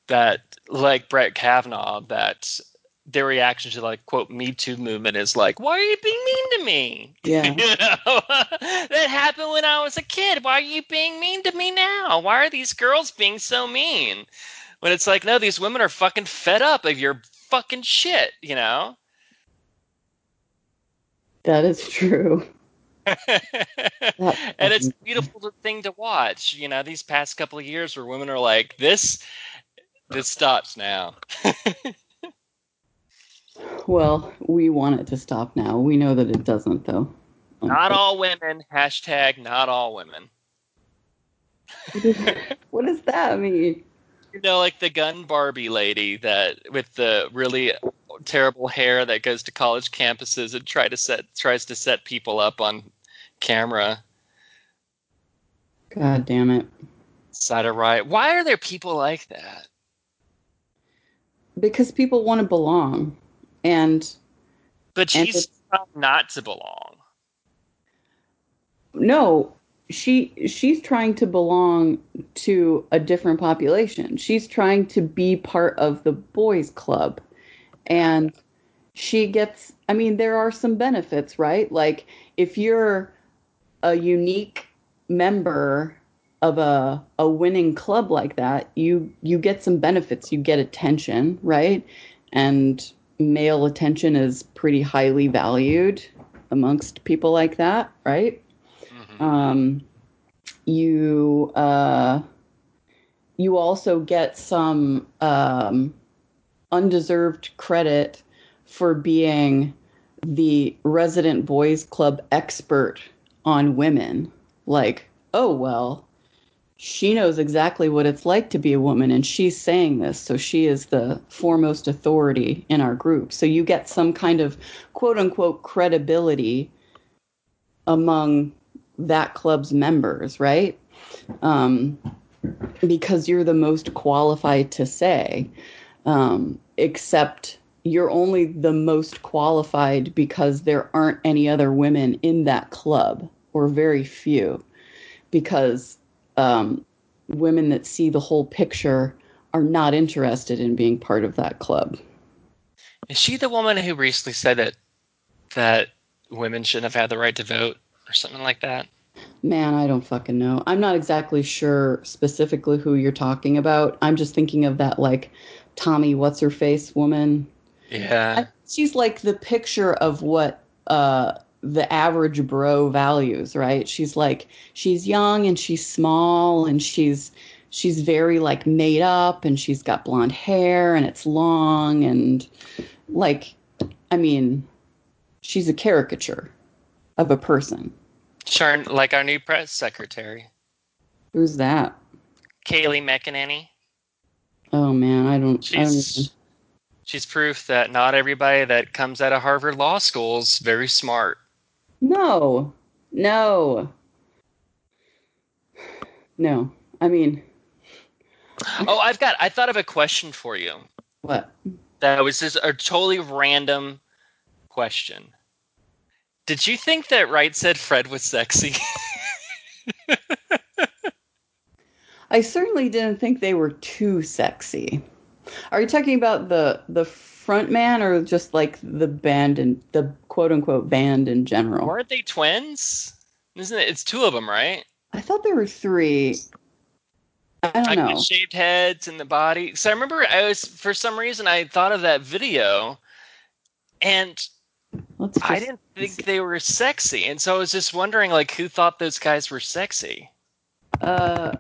that, like Brett Kavanaugh, that their reaction to like quote Me Too movement is like, why are you being mean to me? Yeah. you know that happened when I was a kid. Why are you being mean to me now? Why are these girls being so mean? When it's like, no, these women are fucking fed up of your fucking shit, you know? that is true. and it's a beautiful thing to watch. You know, these past couple of years where women are like, this, this stops now. Well, we want it to stop now. We know that it doesn't though. not all women. Hashtag not all women. What does that mean? You know, like the gun Barbie lady that with the really terrible hair that goes to college campuses and try to set tries to set people up on camera. God damn it. Side of right. Why are there people like that? Because people want to belong. And But she's trying not to belong. no, she she's trying to belong to a different population. She's trying to be part of the boys club. And she gets I mean there are some benefits, right? Like if you're a unique member of a a winning club like that, you you get some benefits. You get attention, right? And male attention is pretty highly valued amongst people like that, right? Um, you uh, you also get some um, undeserved credit for being the resident boys club expert on women. Like, oh, well, she knows exactly what it's like to be a woman, and she's saying this, so she is the foremost authority in our group. So you get some kind of quote unquote credibility among that club's members, right? Um, because you're the most qualified to say, um, except you're only the most qualified because there aren't any other women in that club, or very few, because um, women that see the whole picture are not interested in being part of that club. Is she the woman who recently said that that women shouldn't have had the right to vote or something like that? Man, I don't fucking know. I'm not exactly sure specifically who you're talking about. I'm just thinking of that like Tommy what's her face woman. Yeah. I, she's like the picture of what uh the average bro values, right? She's like she's young and she's small and she's she's very like made up and she's got blonde hair and it's long and like I mean she's a caricature of a person. Sure, like our new press secretary, Who's that? Kayleigh McEnany. Oh man, I don't. I don't even, She's she's proof that not everybody that comes out of Harvard Law School is very smart. no, no, no. I mean, Oh, I've got. I thought of a question for you. what? That was just a totally random question. Did you think that Right Said Fred was sexy? I certainly didn't think they were too sexy. Are you talking about the the front man or just like the band and the quote unquote band in general? Weren't they twins? Isn't it? It's two of them, right? I thought there were three. I don't Like know. the shaved heads and the body. So I remember I was for some reason I thought of that video, and Let's just, I didn't think they were sexy, and so I was just wondering like who thought those guys were sexy. Uh,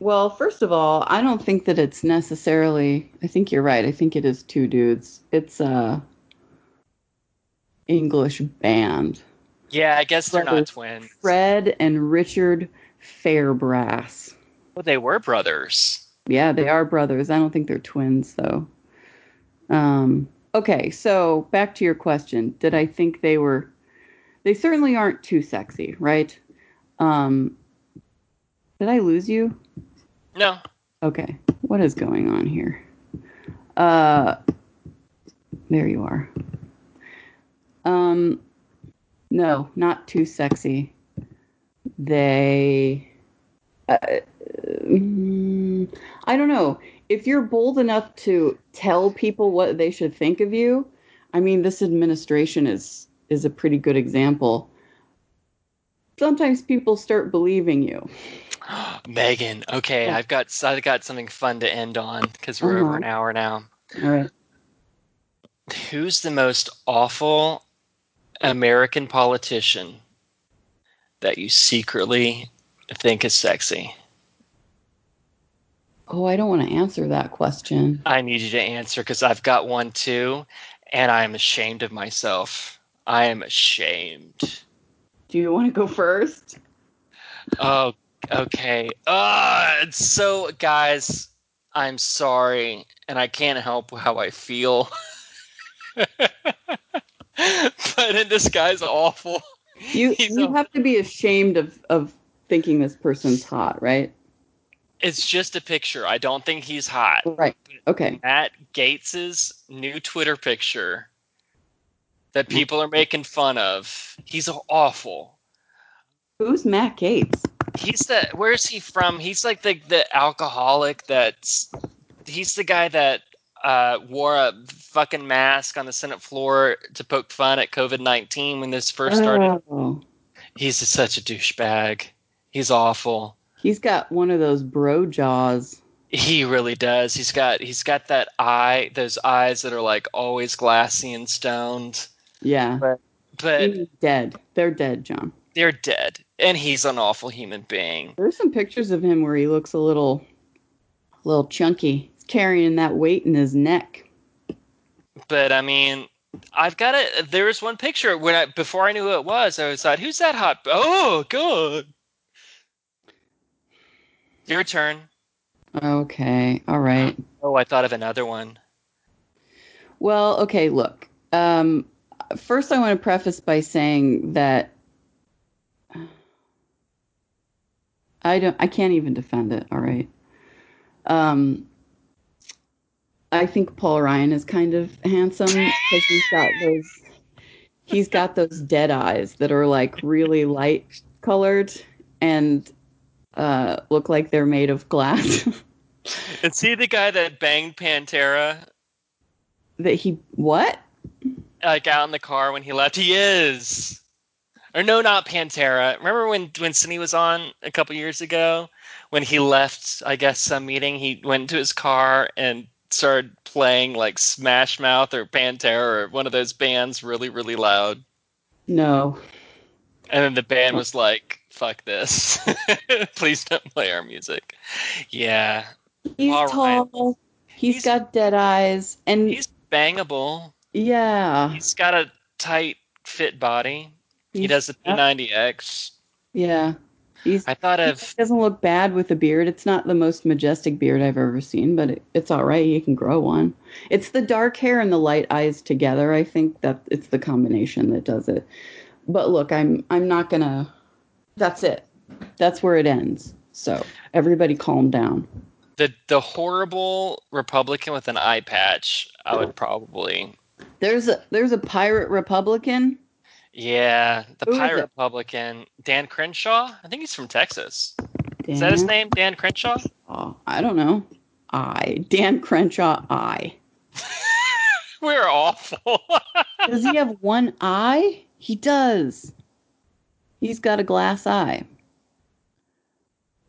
well, first of all, I don't think that it's necessarily. I think you're right. I think it is two dudes. It's a English band. Yeah, I guess they're not twins. Fred and Richard Fairbrass. Well, they were brothers. Yeah, they are brothers. I don't think they're twins though. Um, okay, so back to your question. Did I think they were they certainly aren't too sexy, right? Um, did I lose you? No, Okay. What is going on here? Uh there you are. Um no, not too sexy. They uh, mm, I don't know. If you're bold enough to tell people what they should think of you, I mean this administration is is a pretty good example. Sometimes people start believing you. Megan. Okay, I've got I've got something fun to end on because we're over Uh-huh. an hour now. All right. Who's the most awful American politician that you secretly think is sexy? Oh, I don't want to answer that question. I need you to answer because I've got one too, and I am ashamed of myself. I am ashamed. Do you want to go first? Oh, okay. Uh, so, guys, I'm sorry, and I can't help how I feel. but this guy's awful. You He's you have to be ashamed of of thinking this person's hot, right? It's just a picture. I don't think he's hot. Right. Okay. Matt Gaetz's new Twitter picture that people are making fun of. He's awful. Who's Matt Gaetz? He's the where's he from? He's like the the alcoholic that's he's the guy that uh, wore a fucking mask on the Senate floor to poke fun at COVID nineteen when this first started. Oh, He's such a douchebag. He's awful. He's got one of those bro jaws. He really does. He's got he's got that eye, those eyes that are like always glassy and stoned. Yeah. But He's dead. They're dead, John. they're dead. and he's an awful human being. There's some pictures of him where he looks a little, little chunky. He's carrying that weight in his neck. But I mean, I've got it. There was one picture when I before I knew who it was. I was like, "Who's that hot?" Oh God! Your turn. Okay, all right. Oh, I thought of another one. Well, okay, look. Um, first, I want to preface by saying that I don't. I can't even defend it. All right. Um, I think Paul Ryan is kind of handsome because he's got those. He's got those dead eyes that are like really light colored and uh, look like they're made of glass. Is he the guy that banged Pantera that he what? like out in the car when he left? He is. Or no, not Pantera. Remember when when Cindy was on a couple years ago when he left? I guess some meeting. He went to his car and started playing like Smash Mouth or Pantera or one of those bands really really loud. No. And then the band was like, "Fuck this! Please don't play our music." Yeah, He's Ryan. tall. He's He's- got dead eyes, and he's bangable. yeah, He's got a tight fit body. He does the P90X. Yeah, he's. I thought He of doesn't look bad with a beard. It's not the most majestic beard I've ever seen, but it, it's all right. You can grow one. It's the dark hair and the light eyes together. I think that it's the combination that does it. But look, I'm I'm not gonna. That's it. That's where it ends. So everybody, calm down. the the horrible Republican with an eye patch. I would probably There's a there's a pirate Republican. yeah, the Who pirate? Republican Dan Crenshaw. I think he's from Texas. Is that his name? Dan Crenshaw. Oh, I don't know. I Dan Crenshaw. I. We're awful. Does he have one eye? He does. He's got a glass eye.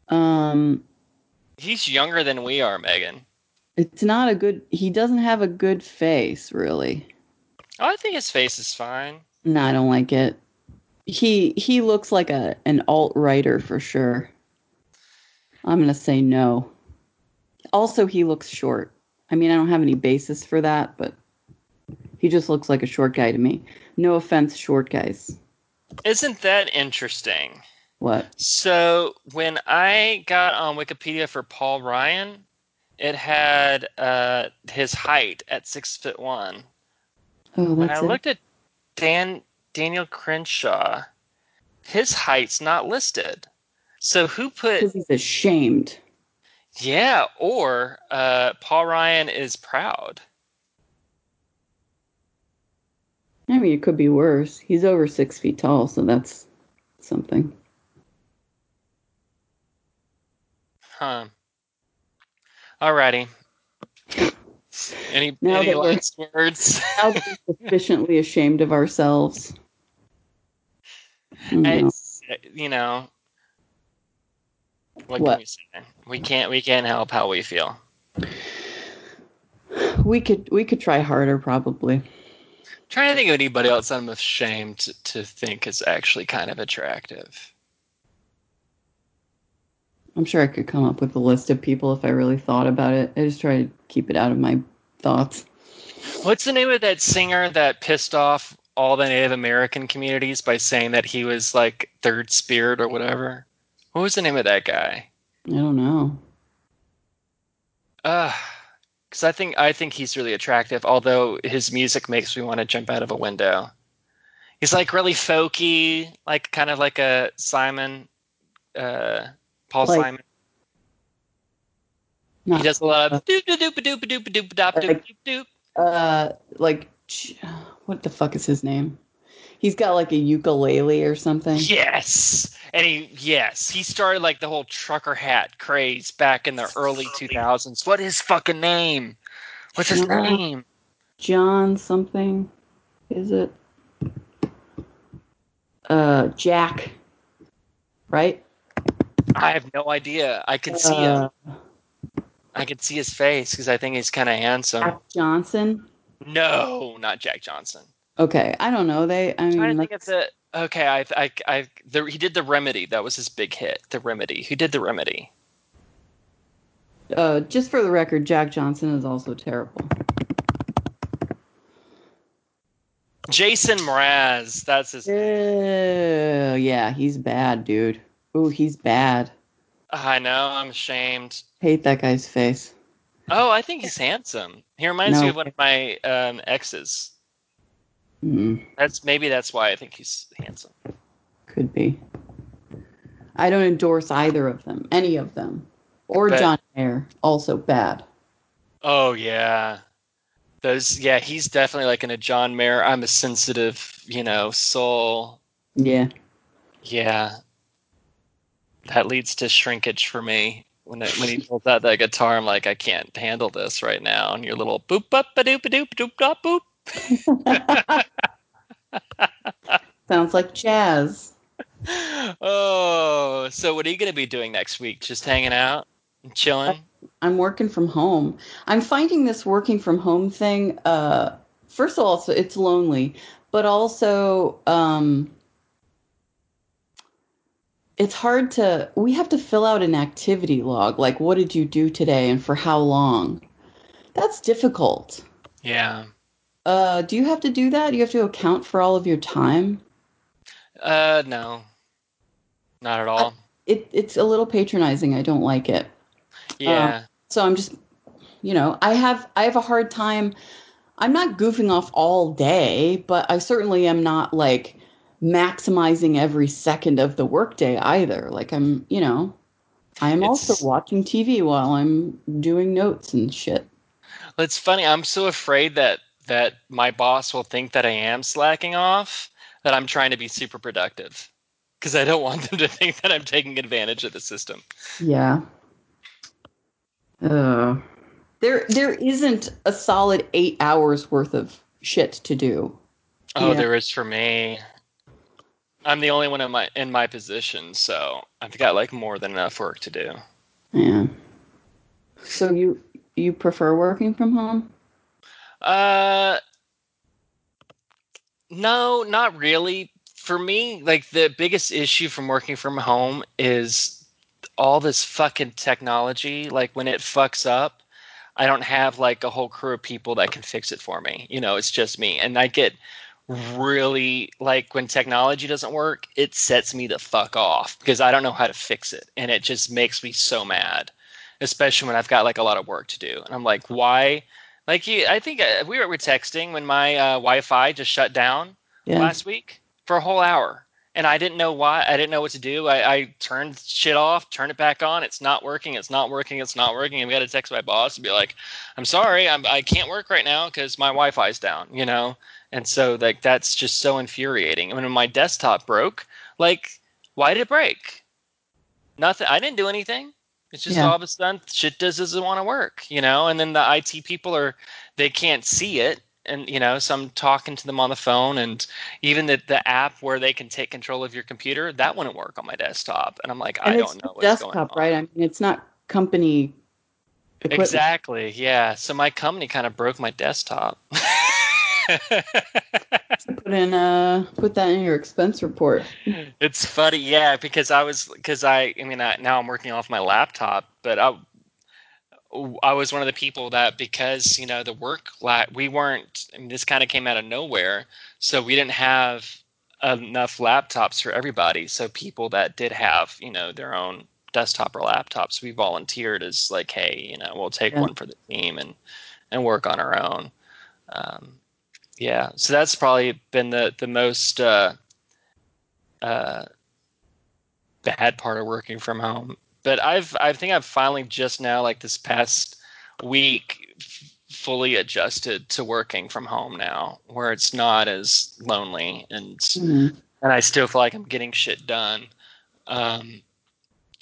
Um, he's younger than we are, Megan. it's not a good. He doesn't have a good face, really. Oh, I think his face is fine. No, I don't like it. He he looks like a an alt writer for sure. I'm gonna say no. Also, he looks short. I mean, I don't have any basis for that, but he just looks like a short guy to me. No offense, short guys. Isn't that interesting? What? So when I got on Wikipedia for Paul Ryan, it had uh, his height at six foot one. Oh, When I it. looked at Dan Daniel Crenshaw, his height's not listed. So who put because he's ashamed. yeah, or uh, Paul Ryan is proud. I mean, it could be worse. He's over six feet tall, so that's something. Huh. Alrighty. Any Now any last words? Now that we're sufficiently ashamed of ourselves. I know. You know, what, What? can we say? We can't we can't help how we feel. we could we could try harder, probably. Trying to think of anybody else I'm ashamed to, to think is actually kind of attractive. I'm sure I could come up with a list of people if I really thought about it. I just try to keep it out of my thoughts. What's the name of that singer that pissed off all the Native American communities by saying that he was like third spirit or whatever? What was the name of that guy? I don't know. Uh because I think I think he's really attractive, although his music makes me want to jump out of a window. He's like really folky, like kind of like a Simon, uh, Paul Like- Simon. He does a lot of doop doop doop doop doop doop doop doop doop. uh, like, what the fuck is his name? He's got like a ukulele or something. Yes, and he yes he started like the whole trucker hat craze back in the early two thousands. What is his fucking name? What's his Uh, name? John something. Is it? Uh, Jack. Right? I have no idea. I can see Uh, him. I can see his face because I think he's kind of handsome. Jack Johnson. No, not Jack Johnson. Okay, I don't know. They, I I'm mean, trying to think of that's- the Okay, I, I, I the, he did the remedy. That was his big hit. The remedy. Who did the remedy? Uh, just for the record, Jack Johnson is also terrible. Jason Mraz. That's his. name. Uh, yeah, he's bad, dude. Ooh, he's bad. I know. I'm ashamed. Hate that guy's face. Oh, I think he's handsome. He reminds No. me of one of my um, exes. Mm, That's maybe that's why I think he's handsome. could be. I don't endorse either of them, any of them, or But- John Mayer. Also bad. Oh yeah, those yeah. He's definitely like in a John Mayer. I'm a sensitive, you know, soul. Yeah. Yeah, that leads to shrinkage for me. When it, when he pulls out that guitar, I'm like, I can't handle this right now. And your little boop up a doop a doop doop dop boop. Sounds like jazz. Oh, so what are you gonna be doing next week? Just hanging out, and chilling. I'm working from home. I'm finding this working from home thing. Uh, first of all, it's, it's lonely, but also um, it's hard to. We have to fill out an activity log, like what did you do today and for how long. That's difficult. Yeah. Uh, do you have to do that? Do you have to account for all of your time? Uh, no, not at all. It, it's a little patronizing. I don't like it. yeah. so i'm just you know i have i have a hard time i'm not goofing off all day but i certainly am not like maximizing every second of the workday either like i'm you know i am It's- also watching tv while i'm doing notes and shit It's funny. I'm so afraid that that my boss will think that I am slacking off. That I'm trying to be super productive because I don't want them to think that I'm taking advantage of the system. yeah uh, there there isn't a solid eight hours worth of shit to do Oh, Yeah. there is for me. I'm the only one in my in my position, so I've got like more than enough work to do. yeah so you you prefer working from home Uh, no, not really. For me, like the biggest issue from working from home is all this fucking technology. Like when it fucks up, I don't have like a whole crew of people that can fix it for me. You know, it's just me, and I get really like when technology doesn't work, it sets me the fuck off because I don't know how to fix it, and it just makes me so mad. Especially when I've got like a lot of work to do, and I'm like, why? Like you, I think uh, we were, we were texting when my uh, Wi-Fi just shut down yeah last week for a whole hour, and I didn't know why. I didn't know what to do. I, I turned shit off, turned it back on. It's not working. It's not working. It's not working. And we got to text my boss and be like, "I'm sorry, I'm, I can't work right now because my Wi-Fi's down." You know, and so like that's just so infuriating. And when my desktop broke, like, why did it break? Nothing. I didn't do anything. It's just Yeah. all of a sudden shit just doesn't want to work, you know. And then the IT people are they can't see it, and you know, so I'm talking to them on the phone, and even the the app where they can take control of your computer that wouldn't work on my desktop, and I'm like, I and it's don't know what's desktop, going on. right? I mean, it's not company equipment. Exactly. Yeah. So my company kind of broke my desktop. Put in uh, put that in your expense report. it's funny, yeah, because I was because I I mean I, now I'm working off my laptop, but I I was one of the people that because you know the work la- we weren't I mean, this kind of came out of nowhere, so we didn't have enough laptops for everybody. So people that did have you know their own desktop or laptops, we volunteered as like, hey, you know, we'll take Yeah. one for the team and and work on our own. Um, yeah, so that's probably been the the most uh, uh, bad part of working from home. But I've I think I've finally just now like this past week fully adjusted to working from home now, where it's not as lonely and Mhm. and I still feel like I'm getting shit done. Um,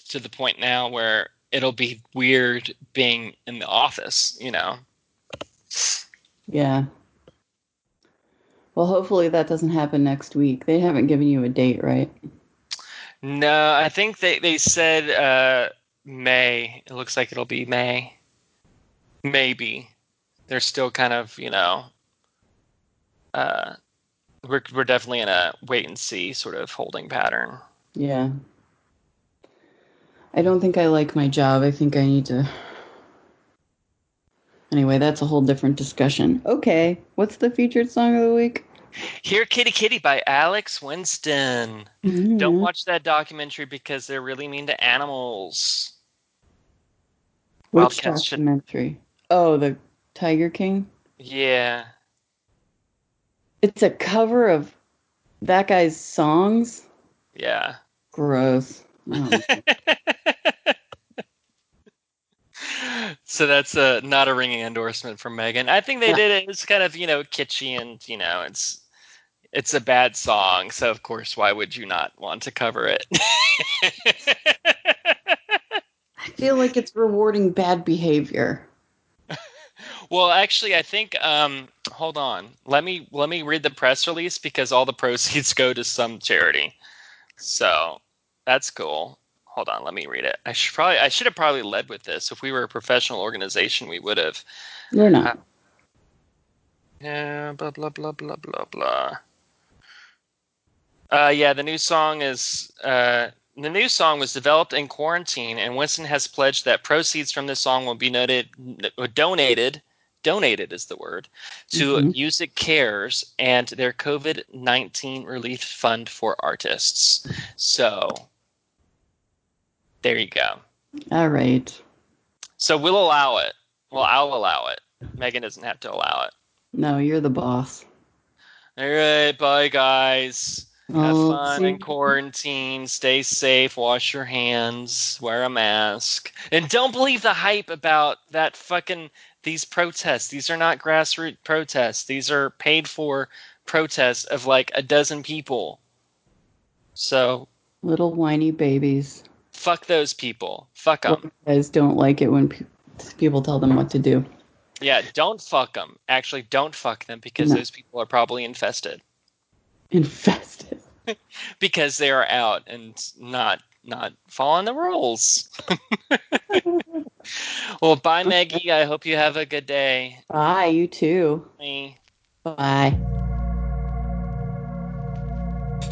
to the point now where it'll be weird being in the office, you know. Yeah. Well, hopefully that doesn't happen next week. They haven't given you a date, right? No, I think they they said uh, May. It looks like it'll be May. Maybe they're still kind of you know uh, we're we're definitely in a wait and see sort of holding pattern. Yeah. I don't think I like my job. I think I need to. Anyway, that's a whole different discussion. Okay, what's the featured song of the week? Here Kitty Kitty by Alex Winston. Mhm. Don't watch that documentary because they're really mean to animals. Which Wildcats should- documentary? Oh, the Tiger King. Yeah. It's a cover of that guy's songs. Yeah. Gross. So that's uh, not a ringing endorsement from Megan. I think they Yeah. did it. It's kind of you know kitschy and you know it's it's a bad song. So of course, why would you not want to cover it? I feel like it's rewarding bad behavior. well, actually, I think. Um, hold on. Let me let me read the press release because all the proceeds go to some charity. So that's cool. Hold on, let me read it. I should probably I should have probably led with this. If we were a professional organization, we would have. We're not. Yeah, blah blah blah blah blah blah. Uh, yeah, the new song is uh, the new song was developed in quarantine, and Winston has pledged that proceeds from this song will be noted, donated. Donated is the word to Mhm. MusiCares and their COVID nineteen relief fund for artists. So there you go. All right. So we'll allow it. Well, I'll allow it. Megan doesn't have to allow it. No, you're the boss. All right, bye guys. Have Oh, fun see- in quarantine. Stay safe. Wash your hands. Wear a mask. And don't believe the hype about that fucking these protests. These are not grassroots protests. These are paid for protests of like a dozen people. So Little whiny babies. Fuck those people. Fuck them. Guys don't like it when pe- people tell them what to do. Yeah, don't fuck them. Actually, don't fuck them because No. those people are probably infested Infested. because they are out and not not following the rules. well, bye, Maggie. I hope you have a good day. Bye, you too. Bye. Bye.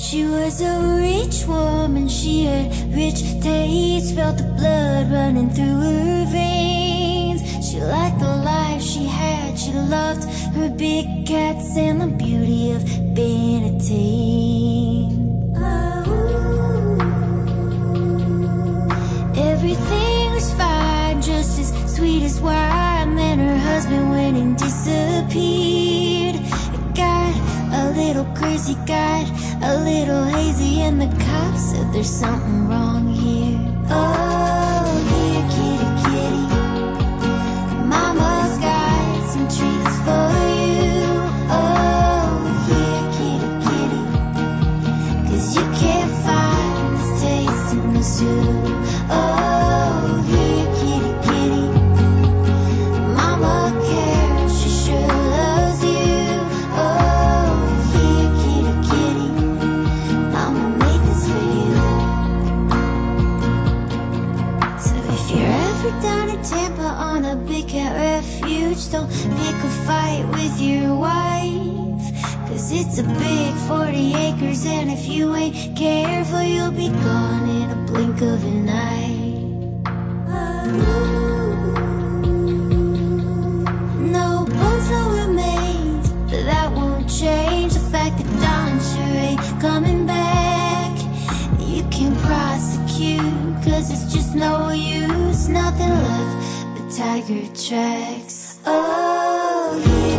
She was a rich woman, she had rich taste, felt the blood running through her veins. She liked the life she had, she loved her big cats and the beauty of being a teen. Everything was fine, just as sweet as wine. Then her husband went and disappeared. A little crazy, got a little hazy, and the cops said there's something wrong here. Oh, here, kitty, kitty. Mama's got some treats for you. Oh, here, kitty, kitty. Cause you can't find this taste in the zoo. Oh, don't pick a fight with your wife. Cause it's a big 40 acres, and if you ain't careful, you'll be gone in a blink of an eye. No bones, no remains, but that won't change the fact that Don sure ain't coming back. You can prosecute, cause it's just no use, nothing left but tiger tracks. Oh, here,